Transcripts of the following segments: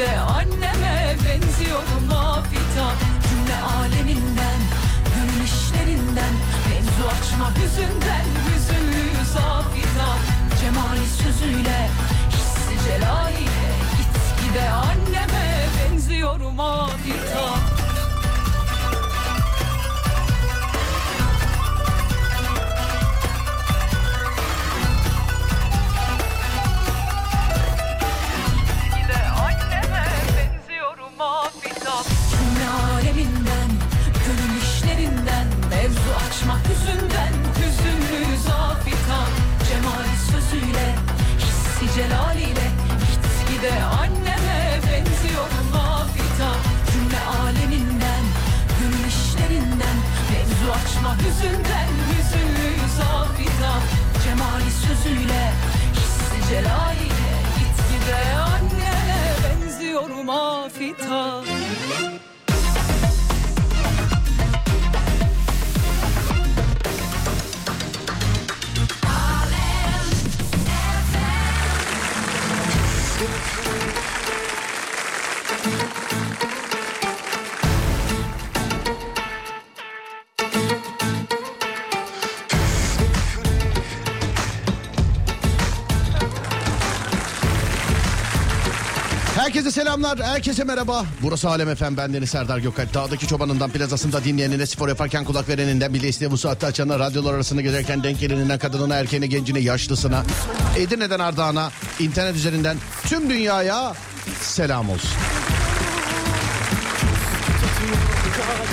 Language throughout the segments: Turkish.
Gitgide anneme benziyorum afita Cümle aleminden Gönül işlerinden Mevzu açma hüzünden Hüzünlü zafita. Cemali sözüyle Hissi celaliyle Gitgide anneme benziyorum afita Mevzu açma hüzünden Hüzünlü zafita Cemali sözüyle Hissi celaliyle Gitgide anneme benziyorum afita Cümle aleminden Gönül işlerinden Mevzu açma hüzünden Hüzünlü zafita Cemali sözüyle Hissi celaliyle Gitgide anneme benziyorum afita Herkese selamlar, herkese merhaba. Burası Alem Efem, bendeniz Serdar Gökalp. Dağdaki çobanından plazasında dinleyenine, spor yaparken kulak vereninden, bile isteye bu saatte açana, radyolar arasında gezerken denk geleninden, kadınına, erkeğine, gencine, yaşlısına, Edirne'den Ardahan'a, internet üzerinden tüm dünyaya selam olsun.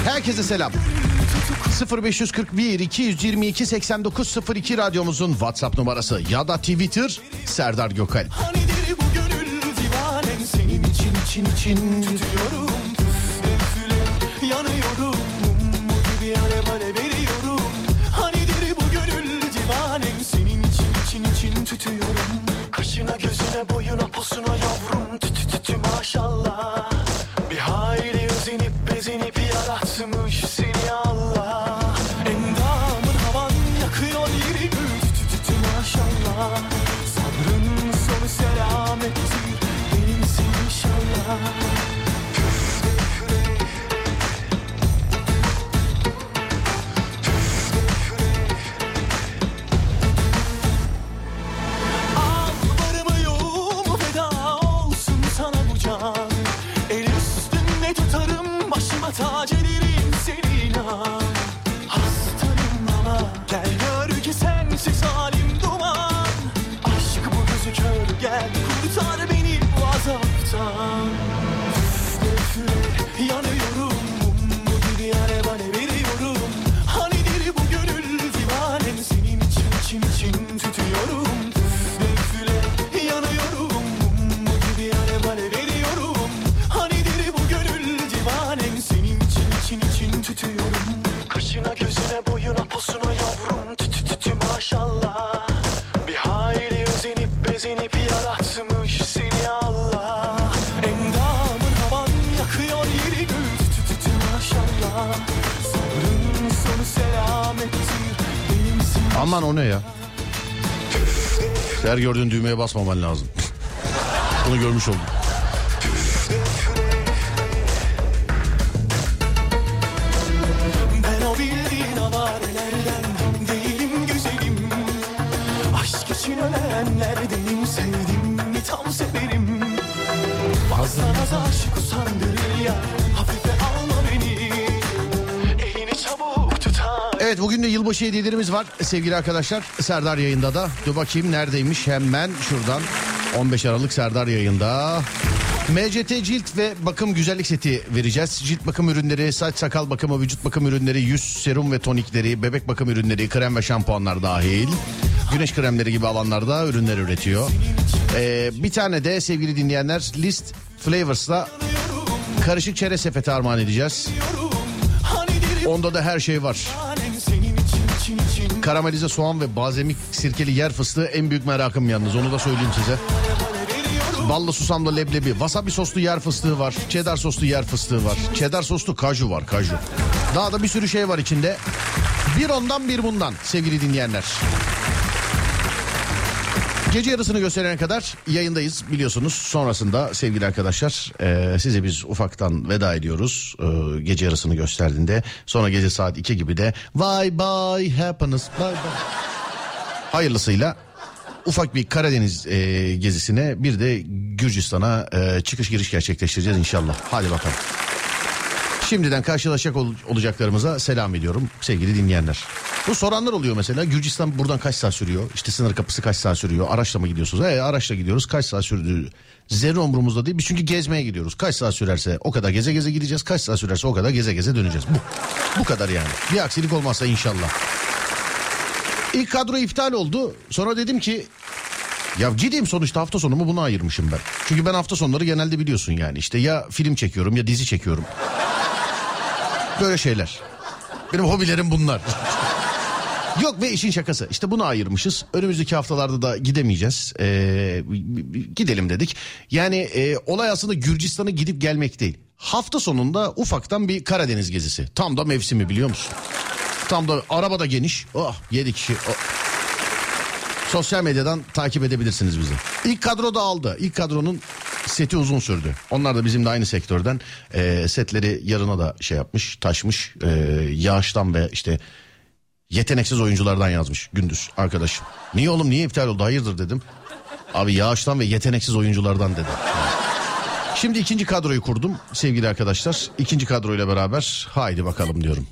Herkese selam. 0541 222 8902 radyomuzun WhatsApp numarası ya da Twitter Serdar Gökalp. Hanidir için için. Tutuyorum Aman o ne ya? Her gördüğün düğmeye basmaman lazım. Bunu görmüş oldum. Yılbaşı hediyelerimiz var sevgili arkadaşlar. Serdar yayında da. Dur bakayım neredeymiş hemen şuradan. 15 Aralık Serdar yayında. MCT cilt ve bakım güzellik seti vereceğiz. Cilt bakım ürünleri, saç sakal bakımı, vücut bakım ürünleri, yüz serum ve tonikleri, bebek bakım ürünleri, krem ve şampuanlar dahil. Güneş kremleri gibi alanlarda ürünler üretiyor. Ee, bir tane de sevgili dinleyenler List Flavors'la karışık çerez sepeti armağan edeceğiz. Onda da her şey var. Karamelize soğan ve bazemik sirkeli yer fıstığı en büyük merakım yalnız onu da söyleyeyim size. Ballı susamlı leblebi, wasabi soslu yer fıstığı var, cheddar soslu yer fıstığı var, cheddar soslu kaju var, kaju. Daha da bir sürü şey var içinde. Bir ondan bir bundan sevgili dinleyenler. Gece yarısını gösterene kadar yayındayız biliyorsunuz. Sonrasında sevgili arkadaşlar e, size biz ufaktan veda ediyoruz. E, gece yarısını gösterdiğinde sonra gece saat 2 gibi de bye bye happiness bye bye. Hayırlısıyla ufak bir Karadeniz e, gezisine bir de Gürcistan'a e, çıkış giriş gerçekleştireceğiz inşallah. Hadi bakalım. Şimdiden karşılaşacak ol- olacaklarımıza selam ediyorum sevgili dinleyenler. Bu soranlar oluyor mesela Gürcistan buradan kaç saat sürüyor? İşte sınır kapısı kaç saat sürüyor? Araçla mı gidiyorsunuz? E, araçla gidiyoruz. Kaç saat sürdüğü zerre umurumuzda değil. Biz çünkü gezmeye gidiyoruz. Kaç saat sürerse o kadar geze geze gideceğiz. Kaç saat sürerse o kadar geze geze döneceğiz. Bu, bu kadar yani. Bir aksilik olmazsa inşallah. İlk kadro iptal oldu. Sonra dedim ki ya gideyim sonuçta hafta sonumu buna ayırmışım ben. Çünkü ben hafta sonları genelde biliyorsun yani işte ya film çekiyorum ya dizi çekiyorum. Böyle şeyler. Benim hobilerim bunlar. Yok ve işin şakası. İşte bunu ayırmışız. Önümüzdeki haftalarda da gidemeyeceğiz. Ee, gidelim dedik. Yani e, olay aslında Gürcistan'a gidip gelmek değil. Hafta sonunda ufaktan bir Karadeniz gezisi. Tam da mevsimi biliyor musun? Tam da araba da geniş. Oh 7 kişi. Oh. Sosyal medyadan takip edebilirsiniz bizi. İlk kadro da aldı. İlk kadronun seti uzun sürdü. Onlar da bizim de aynı sektörden. Ee, setleri yarına da şey yapmış, taşmış. Ee, yağıştan ve işte yeteneksiz oyunculardan yazmış gündüz arkadaşım. Niye oğlum niye iptal oldu hayırdır dedim. Abi yağıştan ve yeteneksiz oyunculardan dedi. Şimdi ikinci kadroyu kurdum sevgili arkadaşlar. İkinci kadroyla beraber haydi bakalım diyorum.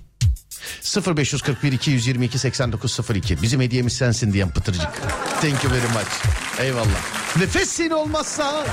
0541 222 8902 bizim hediyemiz sensin diyen pıtırcık. Thank you very much. Eyvallah. Nefesin olmazsa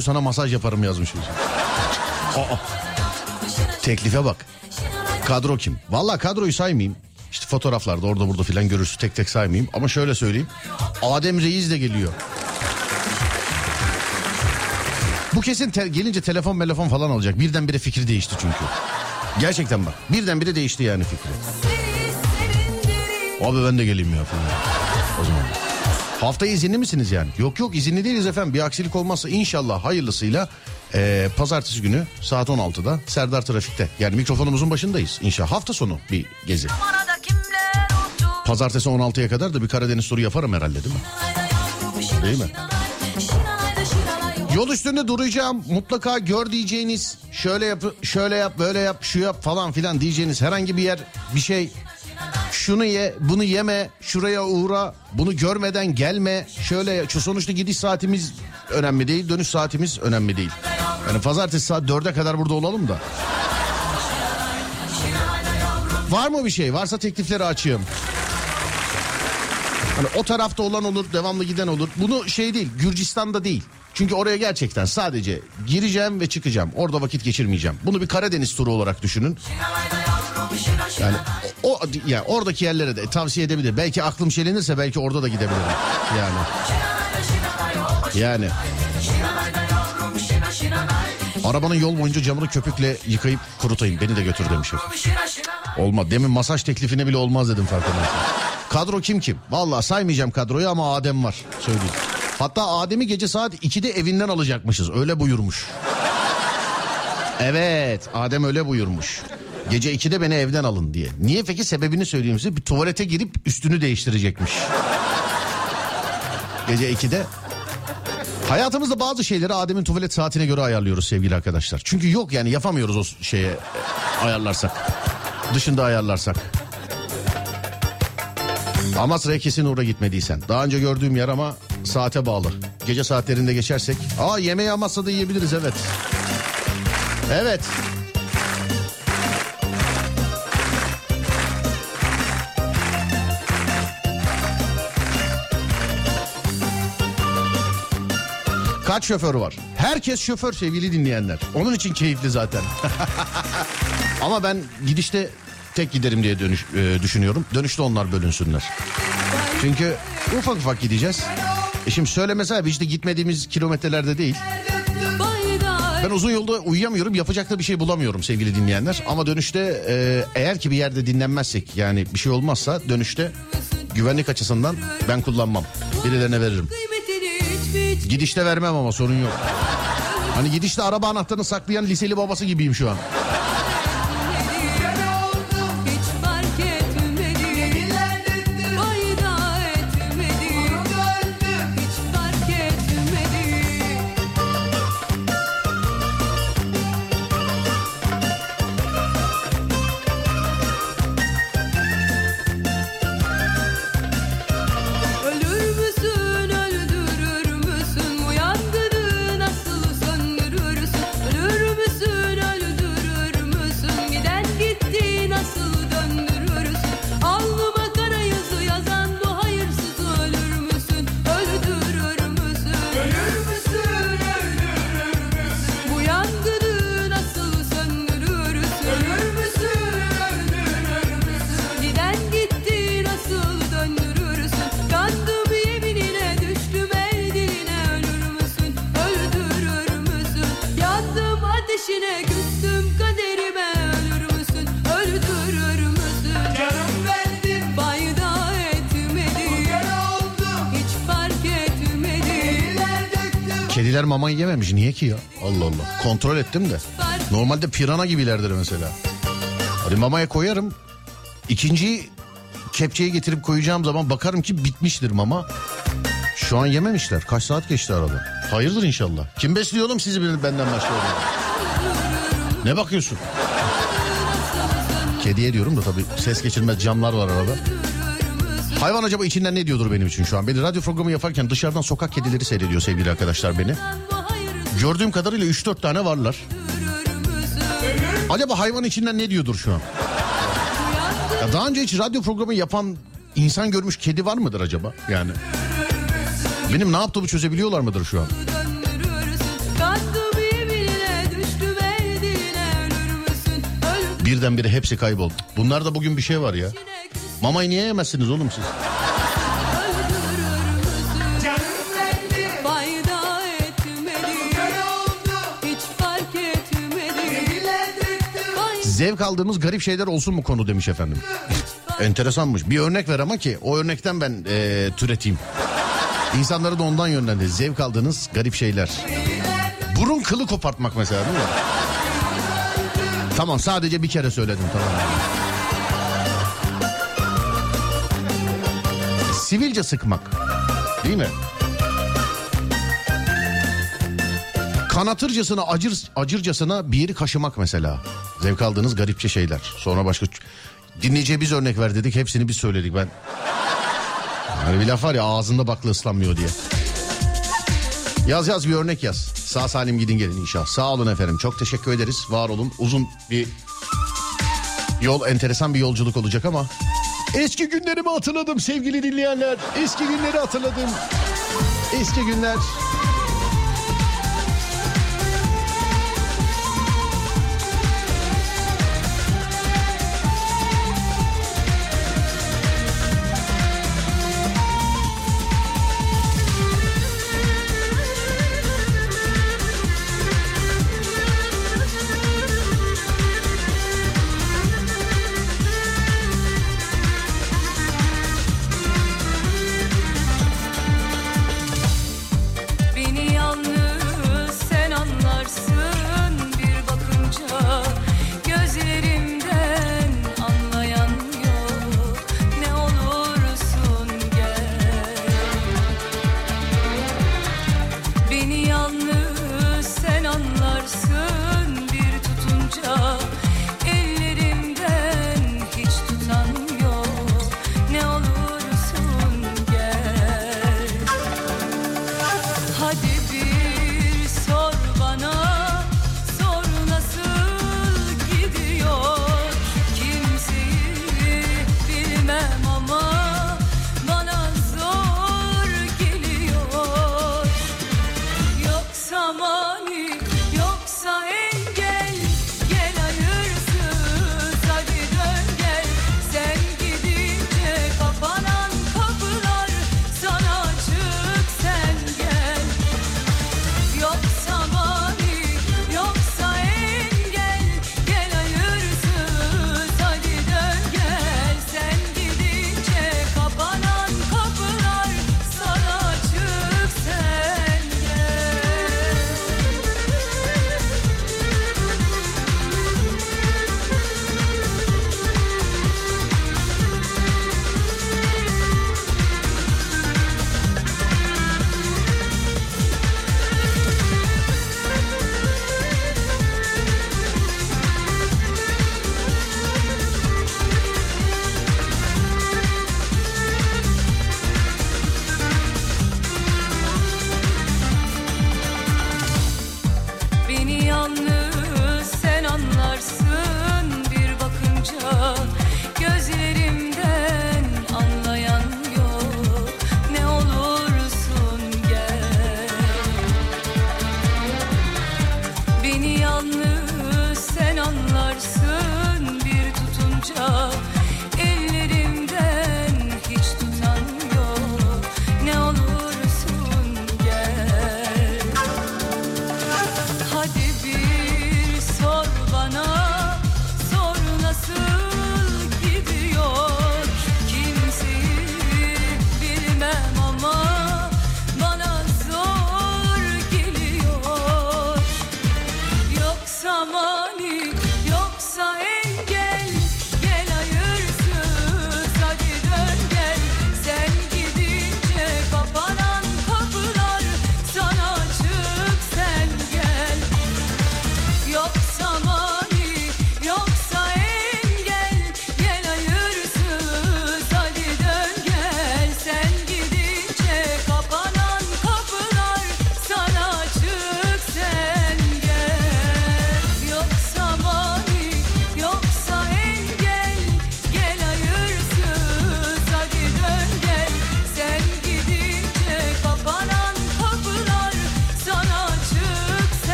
boyu sana masaj yaparım yazmış. Aa, teklife bak. Kadro kim? Valla kadroyu saymayayım. İşte fotoğraflarda orada burada filan görürsün tek tek saymayayım. Ama şöyle söyleyeyim. Adem Reis de geliyor. Bu kesin te- gelince telefon telefon falan alacak. Birdenbire fikri değişti çünkü. Gerçekten bak. Birdenbire değişti yani fikri. Abi ben de geleyim ya falan. O zaman. Hafta izinli misiniz yani? Yok yok izinli değiliz efendim. Bir aksilik olmazsa inşallah hayırlısıyla eee, pazartesi günü saat 16'da Serdar Trafik'te. Yani mikrofonumuzun başındayız inşallah. Hafta sonu bir gezi. Pazartesi 16'ya kadar da bir Karadeniz turu yaparım herhalde değil mi? Değil mi? Yol üstünde duracağım. Mutlaka gör diyeceğiniz şöyle yap, şöyle yap, böyle yap, şu yap falan filan diyeceğiniz herhangi bir yer, bir şey. Şunu ye, bunu yeme, şuraya uğra, bunu görmeden gelme. Şöyle şu sonuçta gidiş saatimiz önemli değil, dönüş saatimiz önemli değil. Yani pazartesi saat 4'e kadar burada olalım da. Var mı bir şey? Varsa teklifleri açayım. Hani o tarafta olan olur, devamlı giden olur. Bunu şey değil, Gürcistan'da değil. Çünkü oraya gerçekten sadece gireceğim ve çıkacağım. Orada vakit geçirmeyeceğim. Bunu bir Karadeniz turu olarak düşünün. Yani o ya oradaki yerlere de tavsiye edebilir. Belki aklım şelenirse belki orada da gidebilirim. Yani. Yani. Arabanın yol boyunca camını köpükle yıkayıp kurutayım. Beni de götür demiş. Olmaz. Demin masaj teklifine bile olmaz dedim farkındaysan. Kadro kim kim? Vallahi saymayacağım kadroyu ama Adem var. Söyleyeyim. Hatta Adem'i gece saat 2'de evinden alacakmışız. Öyle buyurmuş. Evet Adem öyle buyurmuş. Gece 2'de beni evden alın diye. Niye peki sebebini söyleyeyim size. Bir tuvalete girip üstünü değiştirecekmiş. Gece 2'de. Hayatımızda bazı şeyleri Adem'in tuvalet saatine göre ayarlıyoruz sevgili arkadaşlar. Çünkü yok yani yapamıyoruz o şeye ayarlarsak. Dışında ayarlarsak. Amasra'ya kesin uğra gitmediysen. Daha önce gördüğüm yer ama saate bağlı. Gece saatlerinde geçersek. Aa yemeği Amasra'da yiyebiliriz evet. Evet. Kaç şoför var? Herkes şoför sevgili dinleyenler. Onun için keyifli zaten. Ama ben gidişte tek giderim diye dönüş, e, düşünüyorum. Dönüşte onlar bölünsünler. Çünkü ufak ufak gideceğiz. E şimdi söylemesi abi işte gitmediğimiz kilometrelerde değil. Ben uzun yolda uyuyamıyorum yapacak da bir şey bulamıyorum sevgili dinleyenler. Ama dönüşte e, eğer ki bir yerde dinlenmezsek yani bir şey olmazsa dönüşte güvenlik açısından ben kullanmam. Birilerine veririm. Gidişte vermem ama sorun yok. Hani gidişte araba anahtarını saklayan liseli babası gibiyim şu an. Yememiş niye ki ya? Allah Allah. Kontrol ettim de. Normalde pirana gibilerdir mesela. Hadi mamaya koyarım. İkinciyi kepçeye getirip koyacağım zaman bakarım ki bitmiştir mama. Şu an yememişler. Kaç saat geçti arada? Hayırdır inşallah. Kim besliyor oğlum sizi benden başka? Ne bakıyorsun? Kediye diyorum da tabii ses geçirmez camlar var arada. Hayvan acaba içinden ne diyordur benim için şu an? Beni radyo programı yaparken dışarıdan sokak kedileri seyrediyor sevgili arkadaşlar beni. Gördüğüm kadarıyla 3-4 tane varlar. Acaba hayvan içinden ne diyordur şu an? Ya daha önce hiç radyo programı yapan insan görmüş kedi var mıdır acaba? Yani benim ne yaptığımı çözebiliyorlar mıdır şu an? Birdenbire hepsi kayboldu. Bunlar da bugün bir şey var ya. Mamayı niye yemezsiniz oğlum siz? Zevk aldığımız garip şeyler olsun mu konu demiş efendim. Enteresanmış. Bir örnek ver ama ki o örnekten ben e, türeteyim. İnsanları da ondan yönlendir. Zevk aldığınız garip şeyler. Burun kılı kopartmak mesela değil mi? Tamam sadece bir kere söyledim tamam. Sivilce sıkmak. Değil mi? Kanatırcasına acır, acırcasına bir yeri kaşımak mesela. Zevk aldığınız garipçe şeyler. Sonra başka dinleyiciye biz örnek ver dedik hepsini biz söyledik ben. Hani bir laf var ya ağzında bakla ıslanmıyor diye. Yaz yaz bir örnek yaz. Sağ salim gidin gelin inşallah. Sağ olun efendim çok teşekkür ederiz. Var olun. Uzun bir yol enteresan bir yolculuk olacak ama. Eski günlerimi hatırladım sevgili dinleyenler. Eski günleri hatırladım. Eski günler.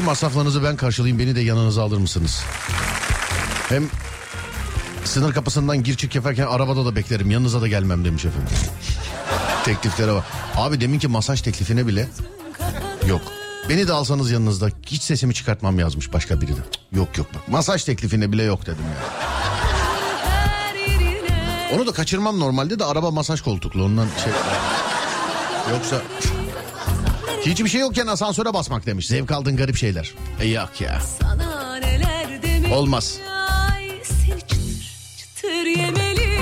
Bütün masraflarınızı ben karşılayayım beni de yanınıza alır mısınız? Hem sınır kapısından gir çık yaparken arabada da beklerim yanınıza da gelmem demiş efendim. Tekliflere bak. Abi deminki masaj teklifine bile yok. Beni de alsanız yanınızda hiç sesimi çıkartmam yazmış başka biri de. Yok yok bak masaj teklifine bile yok dedim ya. Onu da kaçırmam normalde de araba masaj koltuklu ondan şey. Yoksa hiçbir şey yokken asansöre basmak demiş. Zevk aldığın garip şeyler. E yok ya. Olmaz. Ay çıtır çıtır yemeli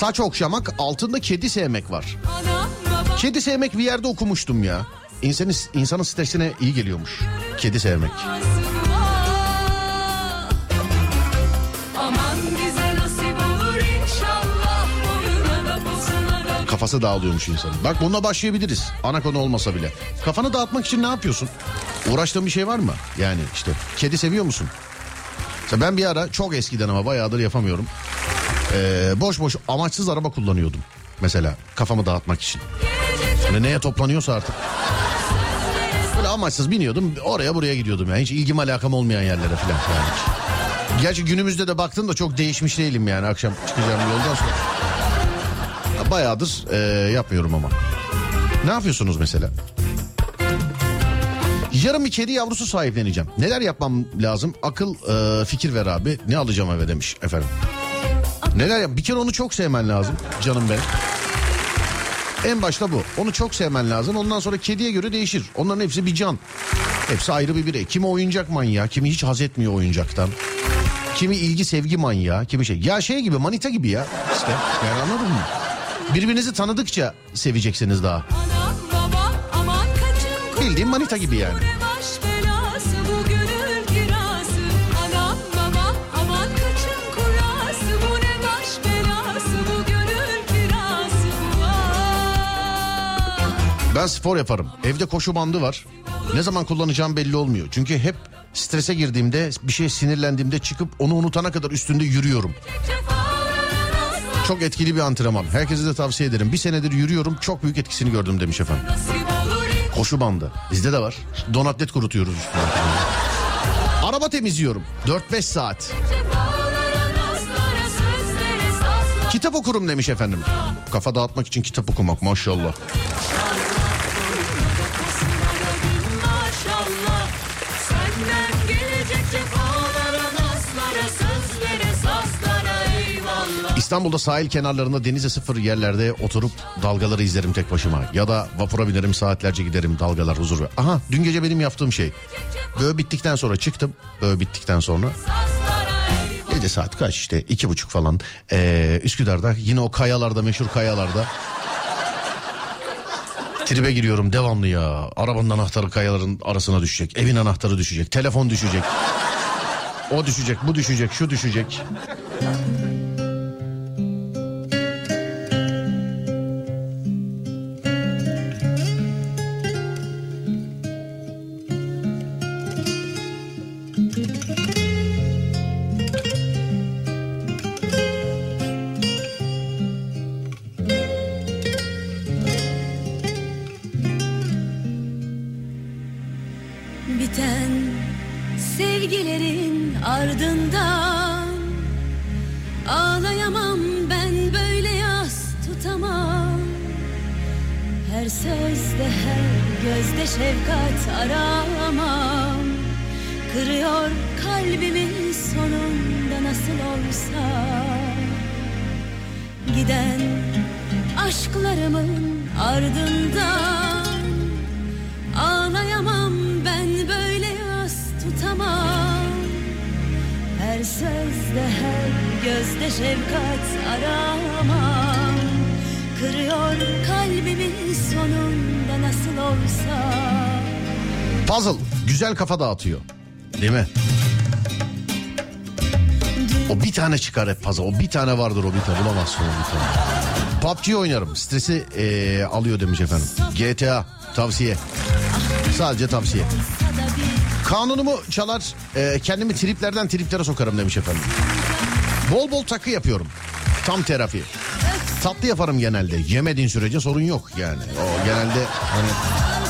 Saç okşamak altında kedi sevmek var. Kedi sevmek bir yerde okumuştum ya. İnsanın, insanın stresine iyi geliyormuş. Kedi sevmek. Kafası dağılıyormuş insanın. Bak bununla başlayabiliriz. Ana konu olmasa bile. Kafanı dağıtmak için ne yapıyorsun? Uğraştığın bir şey var mı? Yani işte kedi seviyor musun? Mesela ben bir ara çok eskiden ama bayağıdır yapamıyorum. Ee, boş boş amaçsız araba kullanıyordum. Mesela kafamı dağıtmak için. Hani neye toplanıyorsa artık. Böyle amaçsız biniyordum oraya buraya gidiyordum yani. Hiç ilgim alakam olmayan yerlere falan yani. Gerçi günümüzde de baktım da çok değişmiş değilim yani akşam çıkacağım yoldan sonra. Ya Bayağıdır e, yapmıyorum ama. Ne yapıyorsunuz mesela? Yarın bir kedi yavrusu sahipleneceğim. Neler yapmam lazım? Akıl e, fikir ver abi. Ne alacağım eve demiş efendim. Neler yap? Bir kere onu çok sevmen lazım canım benim. En başta bu. Onu çok sevmen lazım. Ondan sonra kediye göre değişir. Onların hepsi bir can. Hepsi ayrı bir birey. Kimi oyuncak manyağı, kimi hiç haz etmiyor oyuncaktan. Kimi ilgi sevgi manyağı, kimi şey. Ya şey gibi manita gibi ya. İşte yani anladın mı? Birbirinizi tanıdıkça seveceksiniz daha. Bildiğin manita gibi yani. Ben spor yaparım. Evde koşu bandı var. Ne zaman kullanacağım belli olmuyor. Çünkü hep strese girdiğimde bir şey sinirlendiğimde çıkıp onu unutana kadar üstünde yürüyorum. Çok etkili bir antrenman. Herkese de tavsiye ederim. Bir senedir yürüyorum çok büyük etkisini gördüm demiş efendim. Koşu bandı. Bizde de var. Donatlet kurutuyoruz. Araba temizliyorum. 4-5 saat. Kitap okurum demiş efendim. Kafa dağıtmak için kitap okumak. Maşallah İstanbul'da sahil kenarlarında denize sıfır yerlerde oturup dalgaları izlerim tek başıma. Ya da vapura binerim saatlerce giderim dalgalar huzur. Aha dün gece benim yaptığım şey. Böyle bittikten sonra çıktım. Böyle bittikten sonra gece saat kaç işte iki buçuk falan. Ee, Üsküdar'da yine o kayalarda meşhur kayalarda. Tribe giriyorum devamlı ya. Arabanın anahtarı kayaların arasına düşecek. Evin anahtarı düşecek. Telefon düşecek. O düşecek, bu düşecek, şu düşecek. Dağıtıyor. Değil mi? O bir tane çıkar hep puzzle. O bir tane vardır o bir tane. Bulamazsın o bir tane. PUBG oynarım. Stresi eee, alıyor demiş efendim. GTA tavsiye. Sadece tavsiye. Kanunumu çalar eee, kendimi triplerden triplere sokarım demiş efendim. Bol bol takı yapıyorum. Tam terapi. Tatlı yaparım genelde. Yemediğin sürece sorun yok yani. O genelde hani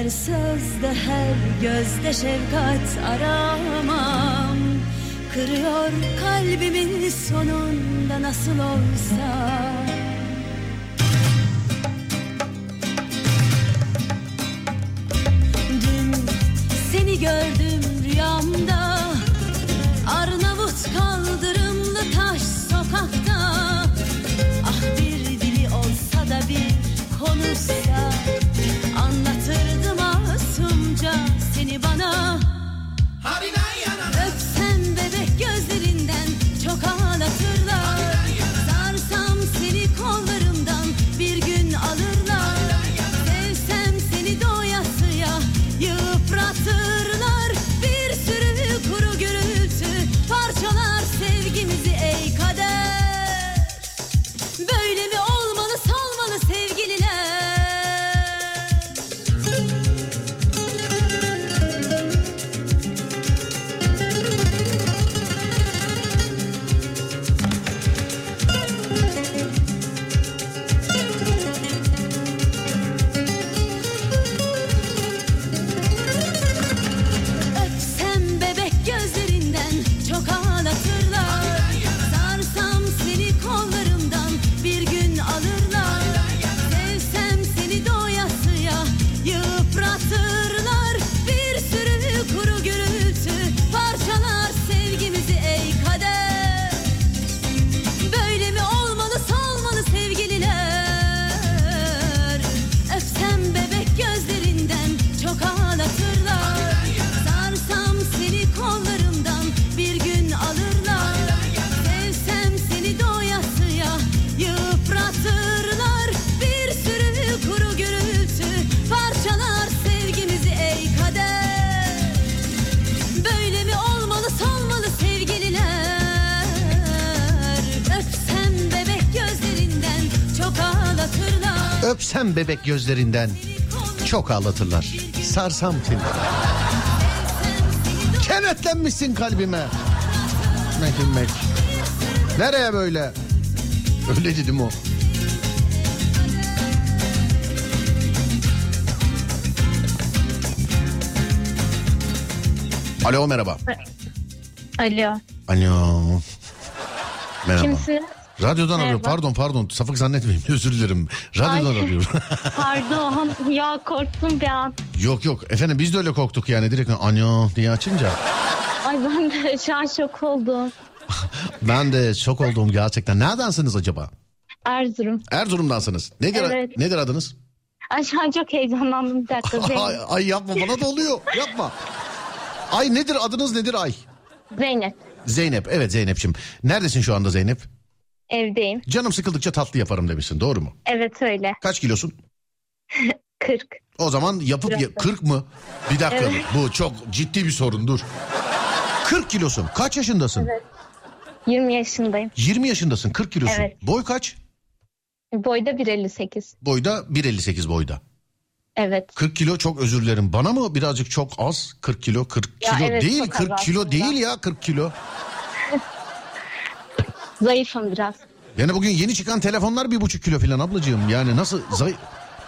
her sözde her gözde şefkat aramam. Kırıyor kalbimin sonunda nasıl olsa. Dün seni gördüm rüyamda. Arnavut kaldırımlı taş sokakta. Ah bir dili olsa da bir konuşsa Anlatırdım masumca seni bana. Öpsem bebek gözlerinden öpsem bebek gözlerinden çok ağlatırlar. Sarsam seni. Kenetlenmişsin kalbime. Metin Mek. Nereye böyle? Öyle dedim o. Alo merhaba. Alo. Alo. Merhaba. Kimsiniz? Radyodan arıyorum. Merhaba. Pardon pardon. Sapık zannetmeyin. Özür dilerim. Radyodan Ay. arıyorum. Pardon. ya korktum bir an. yok yok. Efendim biz de öyle korktuk yani. Direkt alo diye açınca. Ay ben de şu an şok oldum. Ben de şok oldum gerçekten. Neredensiniz acaba? Erzurum. Erzurum'dansınız. Nedir, Evet. nedir adınız? Ay şu an çok heyecanlandım bir dakika. Ay, ay yapma bana da oluyor. Yapma. Ay nedir adınız nedir ay? Zeynep. Zeynep. Evet Zeynep'ciğim. Neredesin şu anda Zeynep? Evdeyim. Canım sıkıldıkça tatlı yaparım demişsin doğru mu? Evet öyle. Kaç kilosun? 40. O zaman yapıp Biraz da. 40 mı? Bir dakika Evet. bu çok ciddi bir sorun dur. 40 kilosun. Kaç yaşındasın? 20 yaşındayım. 20 yaşındasın 40 kilosun. Evet. Boy kaç? Boyda 1.58. Boyda 1.58 boyda. Evet. 40 kilo çok özür dilerim. Bana mı birazcık çok az? 40 kilo 40 Ya kilo evet, değil çok az 40 kilo aslında. değil ya 40 kilo. Zayıfım biraz. Yani bugün yeni çıkan telefonlar bir buçuk kilo falan ablacığım. Yani nasıl zayıf...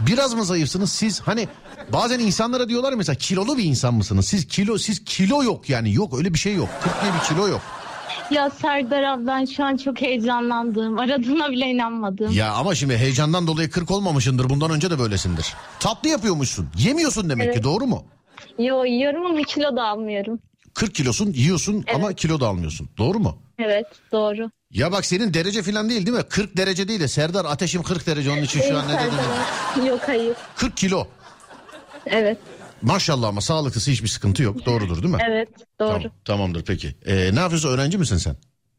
Biraz mı zayıfsınız siz? Hani bazen insanlara diyorlar mesela kilolu bir insan mısınız? Siz kilo siz kilo yok yani yok öyle bir şey yok. 40 diye bir kilo yok. Ya Serdar abi ben şu an çok heyecanlandım. Aradığına bile inanmadım. Ya ama şimdi heyecandan dolayı 40 olmamışındır. Bundan önce de böylesindir. Tatlı yapıyormuşsun. Yemiyorsun demek ki Evet. doğru mu? Yo yiyorum ama kilo da almıyorum. 40 kilosun yiyorsun ama kilo da almıyorsun. Doğru mu? Evet doğru. Ya bak senin derece falan değil değil mi? 40 derece değil de Serdar ateşim 40 derece onun için şu an ne abi. Yok hayır. 40 kilo. Evet. Maşallah ama sağlıklısı hiçbir sıkıntı yok. Doğrudur değil mi? Evet doğru. Tamam, tamamdır peki. Ee, ne yapıyorsun öğrenci misin sen?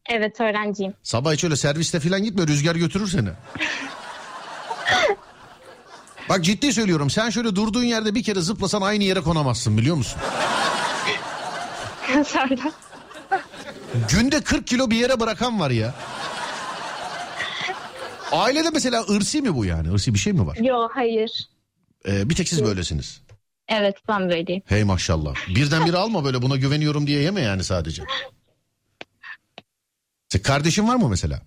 Evet öğrenciyim. Sabah hiç öyle serviste falan gitme rüzgar götürür seni. Bak ciddi söylüyorum sen şöyle durduğun yerde bir kere zıplasan aynı yere konamazsın biliyor musun? Serdar. Günde 40 kilo bir yere bırakan var ya. Ailede mesela ırsi mi bu yani? Irsi bir şey mi var? Yo hayır. Ee, bir tek siz böylesiniz. Evet ben böyleyim. Hey maşallah. Birden biri alma böyle buna güveniyorum diye yeme yani sadece. Kardeşin var mı mesela?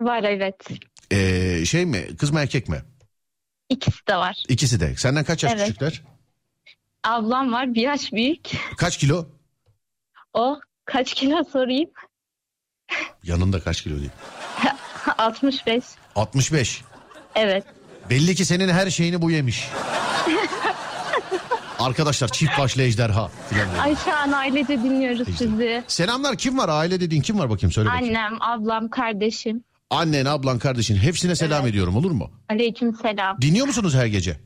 Var evet. Ee, şey mi kız mı erkek mi? İkisi de var. İkisi de. Senden kaç yaş Evet. küçükler? Ablam var bir yaş büyük. Kaç kilo? O kaç kilo sorayım? Yanında kaç kilo değil? 65. 65. Evet. Belli ki senin her şeyini bu yemiş. Arkadaşlar çift başlı ejderha. Ay şu an ailece dinliyoruz sizi. Selamlar kim var? Aile dediğin kim var bakayım söyle bakayım. Annem, ablam, kardeşim. Annen, ablan, kardeşin hepsine selam Evet. ediyorum olur mu? Aleyküm selam. Dinliyor musunuz her gece?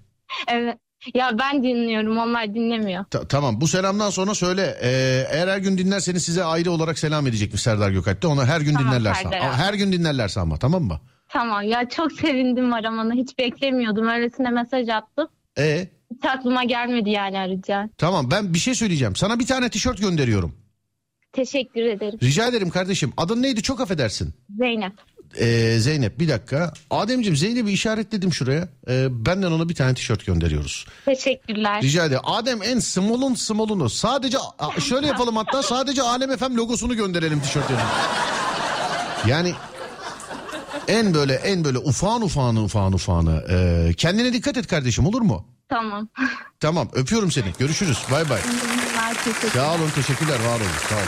Evet. Ya ben dinliyorum onlar dinlemiyor. Ta- tamam bu selamdan sonra söyle ee, eğer her gün dinlerseniz size ayrı olarak selam edecekmiş Serdar Gökalp'te. Ona her gün Tamam, dinlerlerse. Serdar abi. Her gün dinlerlerse ama tamam mı? Tamam ya çok sevindim aramana. Hiç beklemiyordum. Öylesine mesaj attım. E Hiç aklıma gelmedi yani arayacağım. tamam ben bir şey söyleyeceğim. Sana bir tane tişört gönderiyorum. Teşekkür ederim. Rica ederim kardeşim. Adın neydi çok affedersin. Zeynep. Ee, Zeynep bir dakika. Ademciğim Zeynep'i işaretledim şuraya. Ee, benden ona bir tane tişört gönderiyoruz. Teşekkürler. Rica ederim. Adem en small'un small'unu. Sadece şöyle yapalım hatta sadece Alem FM logosunu gönderelim tişörtlerine. Yani en böyle en böyle ufağın ufağını ufağın ufağını. Ee, kendine dikkat et kardeşim olur mu? Tamam. Tamam öpüyorum seni. Görüşürüz. Bay bay. Sağ olun teşekkürler var olun sağ olun.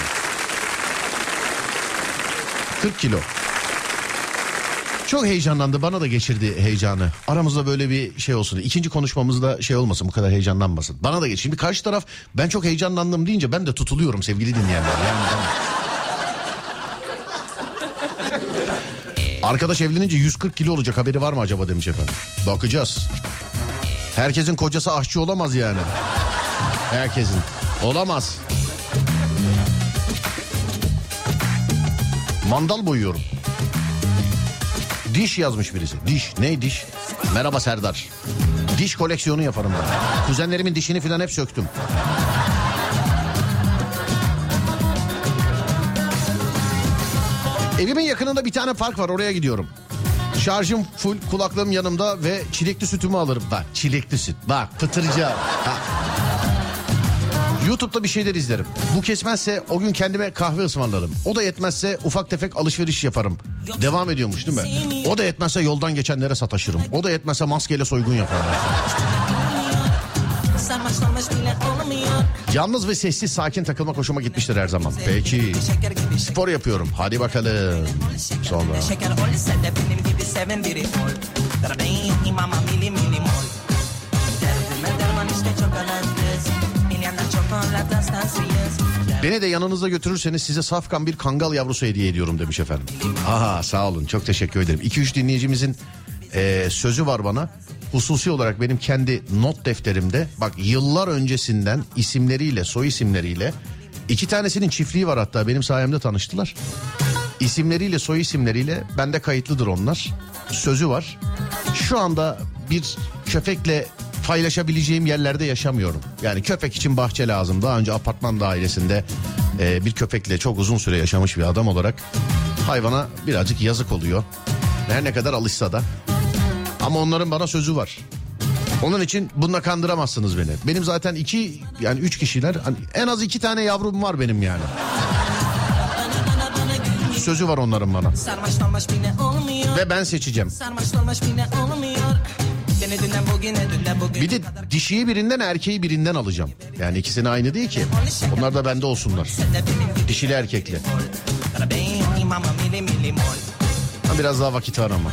40 kilo. Çok heyecanlandı bana da geçirdi heyecanı. Aramızda böyle bir şey olsun. İkinci konuşmamızda şey olmasın bu kadar heyecanlanmasın. Bana da geç. Şimdi karşı taraf ben çok heyecanlandım deyince ben de tutuluyorum sevgili dinleyenler. Yani ben- Arkadaş evlenince 140 kilo olacak haberi var mı acaba demiş efendim. Bakacağız. Herkesin kocası aşçı olamaz yani. Herkesin. Olamaz. Mandal boyuyorum. Diş yazmış birisi. Diş. Ne diş? Merhaba Serdar. Diş koleksiyonu yaparım ben. Kuzenlerimin dişini falan hep söktüm. Evimin yakınında bir tane park var oraya gidiyorum. Şarjım full kulaklığım yanımda ve çilekli sütümü alırım. Bak çilekli süt bak pıtıracağım. Ha. YouTube'da bir şeyler izlerim. Bu kesmezse o gün kendime kahve ısmarlarım. O da yetmezse ufak tefek alışveriş yaparım. Devam ediyormuş değil mi? O da yetmezse yoldan geçenlere sataşırım. O da yetmezse maskeyle soygun yaparım. Yalnız ve sessiz sakin takılmak hoşuma gitmiştir her zaman. Peki. Spor yapıyorum. Hadi bakalım. Sonra. Beni de yanınıza götürürseniz size safkan bir kangal yavrusu hediye ediyorum demiş efendim. Aha sağ olun çok teşekkür ederim. 2-3 dinleyicimizin e, sözü var bana. Hususi olarak benim kendi not defterimde bak yıllar öncesinden isimleriyle soy isimleriyle iki tanesinin çiftliği var hatta benim sayemde tanıştılar. İsimleriyle soy isimleriyle bende kayıtlıdır onlar. Sözü var. Şu anda bir köpekle paylaşabileceğim yerlerde yaşamıyorum. Yani köpek için bahçe lazım. Daha önce apartman dairesinde e, bir köpekle çok uzun süre yaşamış bir adam olarak hayvana birazcık yazık oluyor. Her ne kadar alışsa da. Ama onların bana sözü var. Onun için bununla kandıramazsınız beni. Benim zaten iki yani üç kişiler hani en az iki tane yavrum var benim yani. Sözü var onların bana. Sarmaş. Ve ben seçeceğim. Sarmaş Bir de dişiyi birinden erkeği birinden alacağım. Yani ikisini aynı değil ki. Onlar da bende olsunlar. Dişili erkekli. Biraz daha vakit var ama.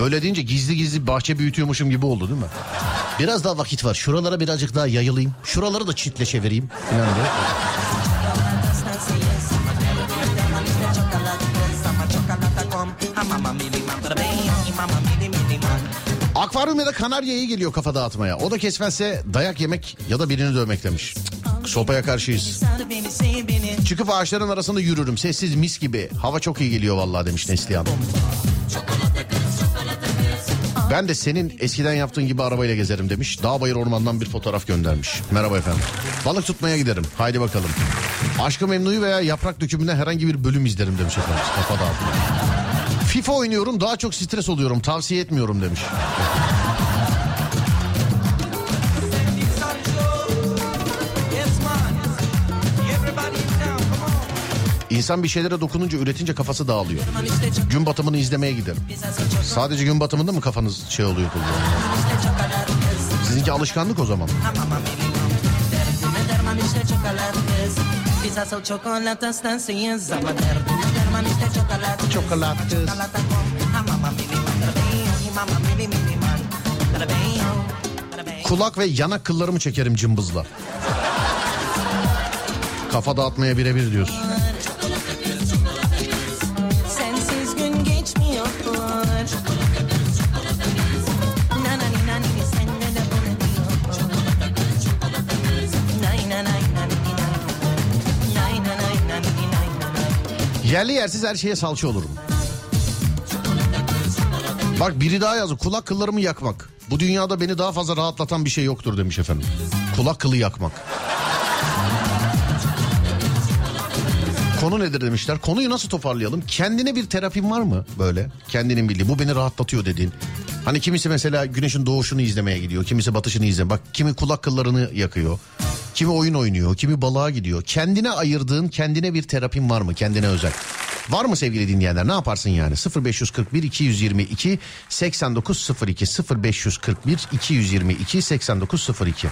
Böyle deyince gizli gizli bahçe büyütüyormuşum gibi oldu değil mi? Biraz daha vakit var. Şuralara birazcık daha yayılayım. Şuraları da çitle çevireyim. Falan diye. Akvaryum ya da kanarya iyi geliyor kafa dağıtmaya. O da kesmezse dayak yemek ya da birini dövmek demiş. Cık, Sopaya karşıyız. Çıkıp ağaçların arasında yürürüm. Sessiz mis gibi. Hava çok iyi geliyor vallahi demiş Neslihan. Ben de senin eskiden yaptığın gibi arabayla gezerim demiş. Dağ bayır ormandan bir fotoğraf göndermiş. Merhaba efendim. Balık tutmaya giderim. Haydi bakalım. Aşkı Memnu'yu veya Yaprak Dökümü'nden herhangi bir bölüm izlerim demiş efendim. Kafa dağıtma. FIFA oynuyorum daha çok stres oluyorum. Tavsiye etmiyorum demiş. İnsan bir şeylere dokununca üretince kafası dağılıyor. Gün batımını izlemeye giderim. Sadece gün batımında mı kafanız şey oluyor? Sizinki alışkanlık o zaman. Derdime Kulak ve yanak kıllarımı çekerim cımbızla. Kafa dağıtmaya birebir diyorsun. Yerli yersiz her şeye salça olurum. Bak biri daha yazdı. Kulak kıllarımı yakmak. Bu dünyada beni daha fazla rahatlatan bir şey yoktur demiş efendim. Kulak kılı yakmak. Konu nedir demişler. Konuyu nasıl toparlayalım? Kendine bir terapin var mı böyle? Kendinin bildiği. Bu beni rahatlatıyor dediğin. Hani kimisi mesela güneşin doğuşunu izlemeye gidiyor. Kimisi batışını izlemeye. Bak kimi kulak kıllarını yakıyor. Kimi oyun oynuyor. Kimi balığa gidiyor. Kendine ayırdığın kendine bir terapin var mı? Kendine özel. Var mı sevgili dinleyenler? Ne yaparsın yani? 0541 222 8902 0541 222 8902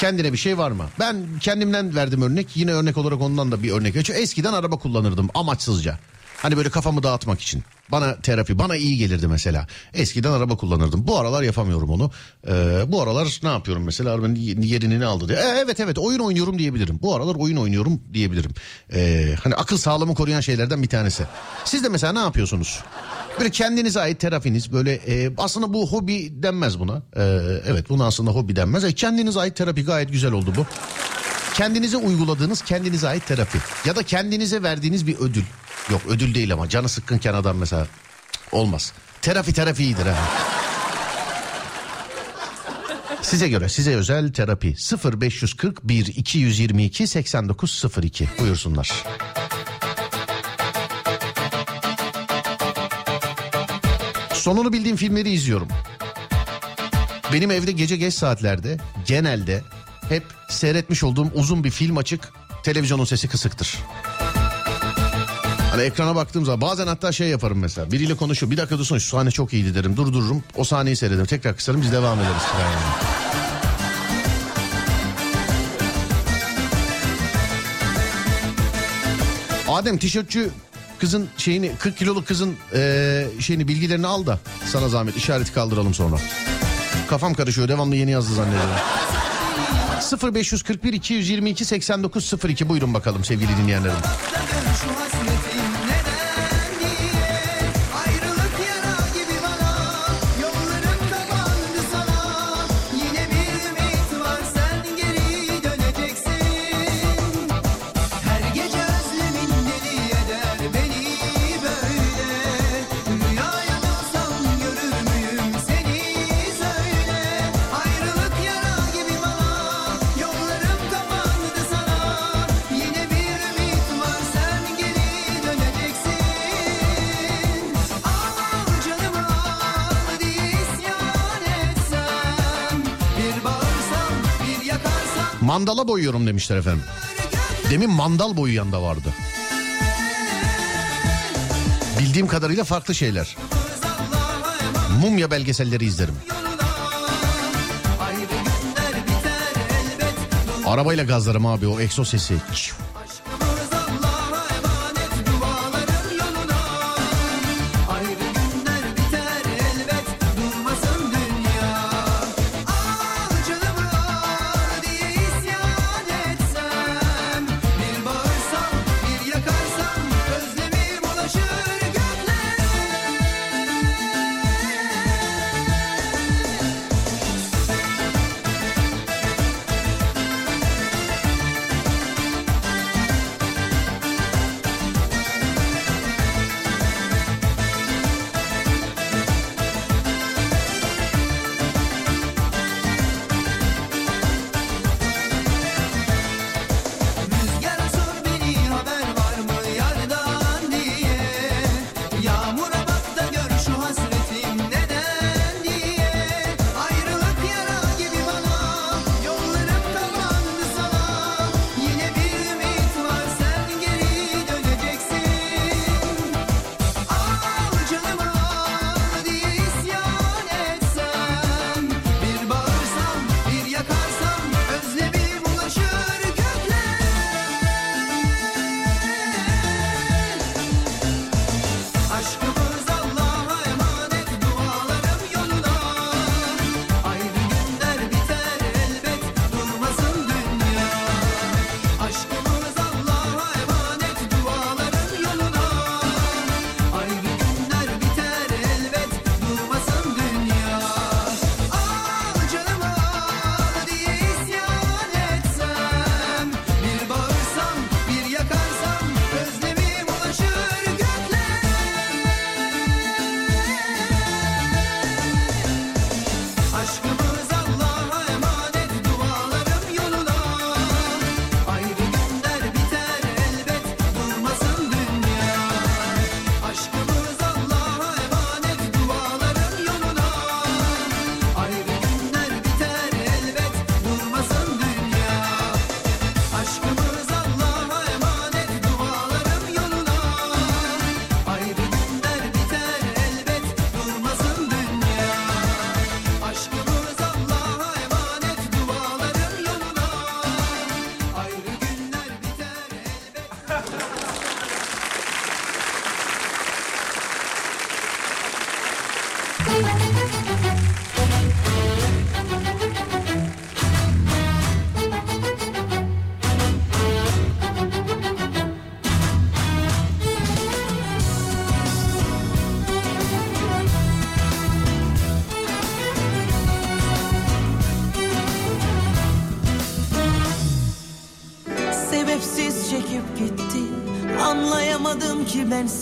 Kendine bir şey var mı? Ben kendimden verdim örnek. Yine örnek olarak ondan da bir örnek. Eskiden araba kullanırdım amaçsızca. Hani böyle kafamı dağıtmak için. Bana terapi, bana iyi gelirdi mesela. Eskiden araba kullanırdım. Bu aralar yapamıyorum onu. Ee, bu aralar ne yapıyorum mesela? Arabanın yerini ne aldı diye. Ee, evet evet oyun oynuyorum diyebilirim. Bu aralar oyun oynuyorum diyebilirim. Ee, hani akıl sağlığımı koruyan şeylerden bir tanesi. Siz de mesela ne yapıyorsunuz? Böyle kendinize ait terapiniz böyle e, aslında bu hobi denmez buna. Ee, evet buna aslında hobi denmez. E, kendinize ait terapi gayet güzel oldu bu. Kendinize uyguladığınız kendinize ait terapi ya da kendinize verdiğiniz bir ödül. Yok ödül değil ama canı sıkkınken adam mesela olmaz. Terapi terapi iyidir ha. Size göre size özel terapi 0541 222 8902 buyursunlar. Sonunu bildiğim filmleri izliyorum. Benim evde gece geç saatlerde genelde hep seyretmiş olduğum uzun bir film açık, televizyonun sesi kısıktır. Hani ekrana baktığım zaman bazen hatta şey yaparım mesela. Biriyle konuşuyor. Bir dakika dursun şu sahne çok iyiydi derim. Durdururum. O sahneyi seyrederim. Tekrar kısarım biz devam ederiz. Yani. Adem tişörtçü kızın şeyini 40 kiloluk kızın eee, şeyini bilgilerini al da sana zahmet işareti kaldıralım sonra. Kafam karışıyor devamlı yeni yazdı zannediyorum. 0541 222 8902 buyurun bakalım sevgili dinleyenlerim. Mandala boyuyorum demişler efendim. Demin mandal boyayan da vardı. Bildiğim kadarıyla farklı şeyler. Mumya belgeselleri izlerim. Arabayla gazlarım abi o egzoz sesi. Aşkımız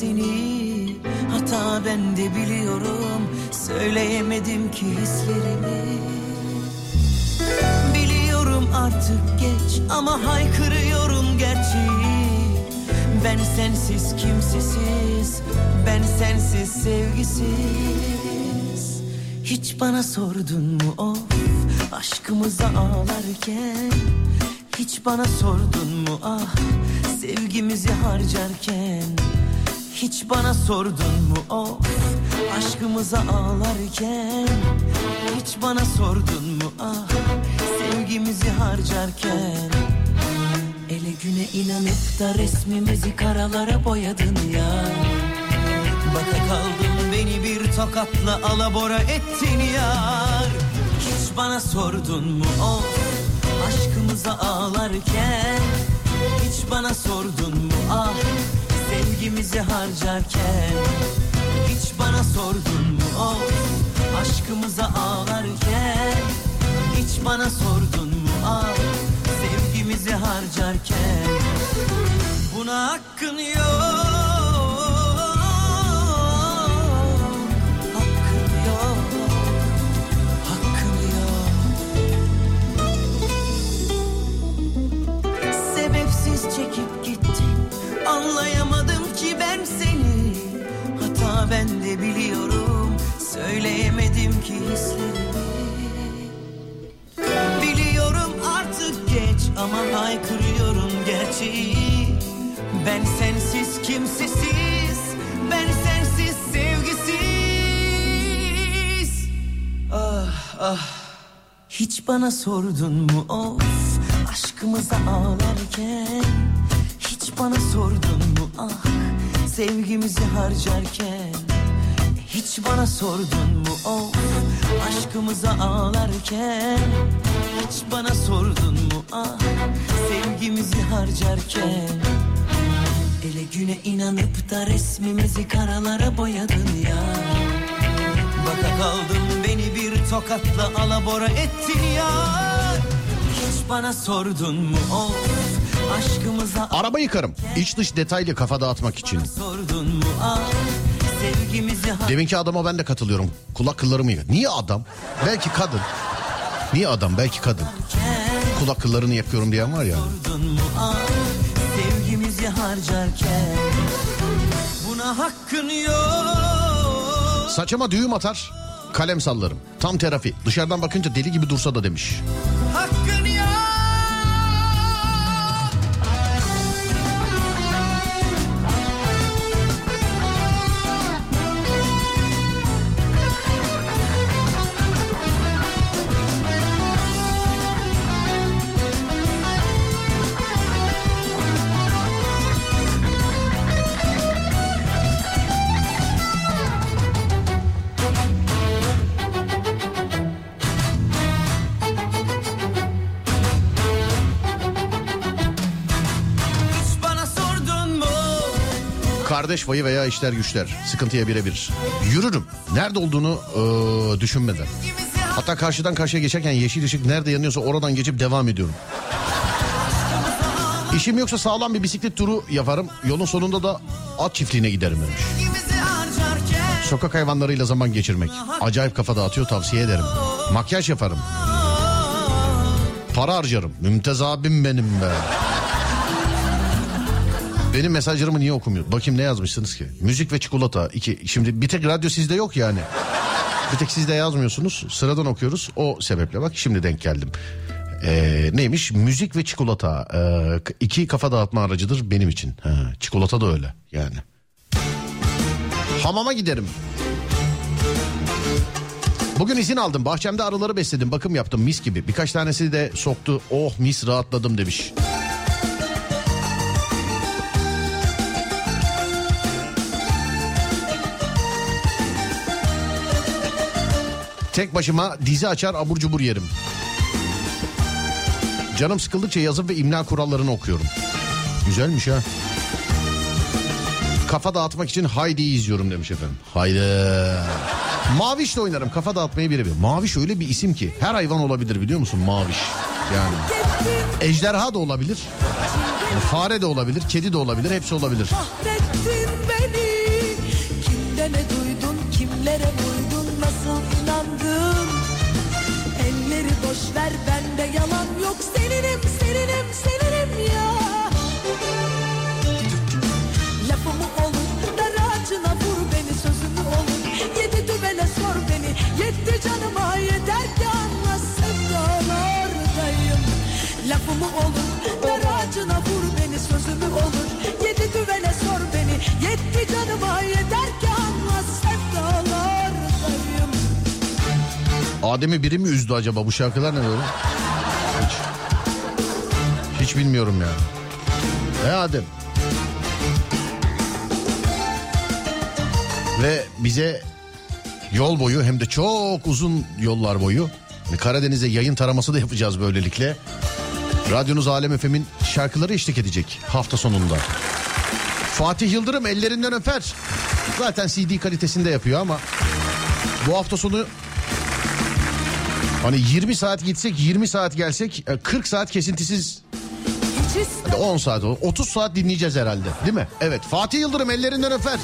seni. Hata ben de biliyorum. Söyleyemedim ki hislerimi. Biliyorum artık geç ama haykırıyorum gerçeği Ben sensiz kimsesiz Ben sensiz sevgisiz. Hiç bana sordun mu of Aşkımıza ağlarken? Hiç bana sordun mu ah Sevgimizi harcarken Hiç bana sordun mu of Aşkımıza ağlarken? Hiç bana sordun mu ah Sevgimizi harcarken? Ele güne inanıp da resmimizi karalara boyadın ya. Baka kaldım beni bir tokatla alabora ettin yar Hiç bana sordun mu of Aşkımıza ağlarken? Hiç bana sordun mu ah Sevgimizi harcarken Hiç bana sordun mu of? Aşkımıza ağlarken Hiç bana sordun mu ah Sevgimizi harcarken Buna hakkın yok. Hakkın yok Hakkın yok. Sebepsiz çekip gittin Anlayamadım Ben de biliyorum. Söyleyemedim ki hislerimi. Biliyorum artık geç ama haykırıyorum gerçeği. Ben sensiz kimsesiz Ben sensiz sevgisiz. Ah ah. Hiç bana sordun mu? Of Aşkımıza ağlarken Hiç bana sordun mu? Ah Sevgimizi harcarken Hiç bana sordun mu? Of Aşkımıza ağlarken Hiç bana sordun mu? Ah Sevgimizi harcarken Ele güne inanıp da resmimizi karalara boyadın ya. Baka kaldım beni bir tokatla alabora ettin ya. Hiç bana sordun mu? Of Araba yıkarım. İç dış detaylı kafa dağıtmak için. Deminki adama ben de katılıyorum. Kulak kıllarımı yıkar. Niye adam? Belki kadın. Niye adam? Belki kadın. Kulak kıllarını yakıyorum diyen var ya. Sevgimizi harcarken Buna hakkın yok Saçıma düğüm atar. Kalem sallarım. Tam terapi. Dışarıdan bakınca deli gibi dursa da demiş. Hakkın Kardeş vayı veya işler güçler. Sıkıntıya birebir. Yürürüm. Nerede olduğunu eee, düşünmeden. Hatta karşıdan karşıya geçerken yeşil ışık nerede yanıyorsa oradan geçip devam ediyorum. İşim yoksa sağlam bir bisiklet turu yaparım. Yolun sonunda da at çiftliğine giderim demiş. Sokak hayvanlarıyla zaman geçirmek. Acayip kafa dağıtıyor tavsiye ederim. Makyaj yaparım. Para harcarım. Mümtaz abim benim be. Benim mesajlarımı niye okumuyor? Bakayım ne yazmışsınız ki? Müzik ve çikolata. iki. Şimdi bir tek radyo sizde yok yani. Bir tek sizde yazmıyorsunuz. Sıradan okuyoruz. O sebeple bak şimdi denk geldim. Ee, neymiş? Müzik ve çikolata. Ee, iki kafa dağıtma aracıdır benim için. Ha, çikolata da öyle yani. Hamama giderim. Bugün izin aldım. Bahçemde arıları besledim. Bakım yaptım mis gibi. Birkaç tanesi de soktu. Oh mis rahatladım demiş. Tek başıma dizi açar abur cubur yerim. Canım sıkıldıkça yazım ve imla kurallarını okuyorum. Güzelmiş ha. Kafa dağıtmak için Haydi'yi izliyorum demiş efendim. Haydi. Maviş'le oynarım kafa dağıtmayı birebir. Maviş öyle bir isim ki her hayvan olabilir biliyor musun Maviş. Yani. Ejderha da olabilir. Fare de olabilir, kedi de olabilir, hepsi olabilir. Adem'i biri mi üzdü acaba bu şarkılar ne böyle? Hiç. Hiç bilmiyorum yani. Ne Adem? Ve bize yol boyu hem de çok uzun yollar boyu Karadeniz'e yayın taraması da yapacağız böylelikle. Radyonuz Alem FM'in şarkıları eşlik edecek hafta sonunda. Fatih Yıldırım ellerinden öper. Zaten CD kalitesinde yapıyor ama bu hafta sonu Hani 20 saat gitsek 20 saat gelsek e, 40 saat kesintisiz Hiç hadi 10 saat olur. 30 saat dinleyeceğiz herhalde değil mi? Evet Fatih Yıldırım ellerinden öper.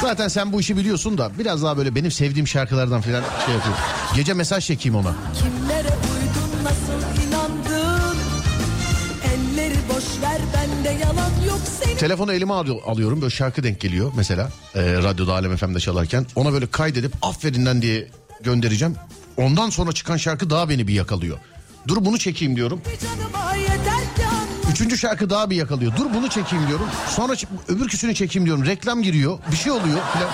Zaten sen bu işi biliyorsun da biraz daha böyle benim sevdiğim şarkılardan falan şey yapıyor. Gece mesaj çekeyim ona. Kimlere uydun nasıl inandın Elleri boş ver bende yalan yok senin Telefonu elime al- alıyorum böyle şarkı denk geliyor mesela e, radyoda Alem FM'de çalarken. Ona böyle kaydedip afferinden diye göndereceğim. Ondan sonra çıkan şarkı daha beni bir yakalıyor. Dur bunu çekeyim diyorum. Üçüncü şarkı daha bir yakalıyor. Dur bunu çekeyim diyorum. Sonra öbürküsünü çekeyim diyorum. Reklam giriyor. Bir şey oluyor. Falan.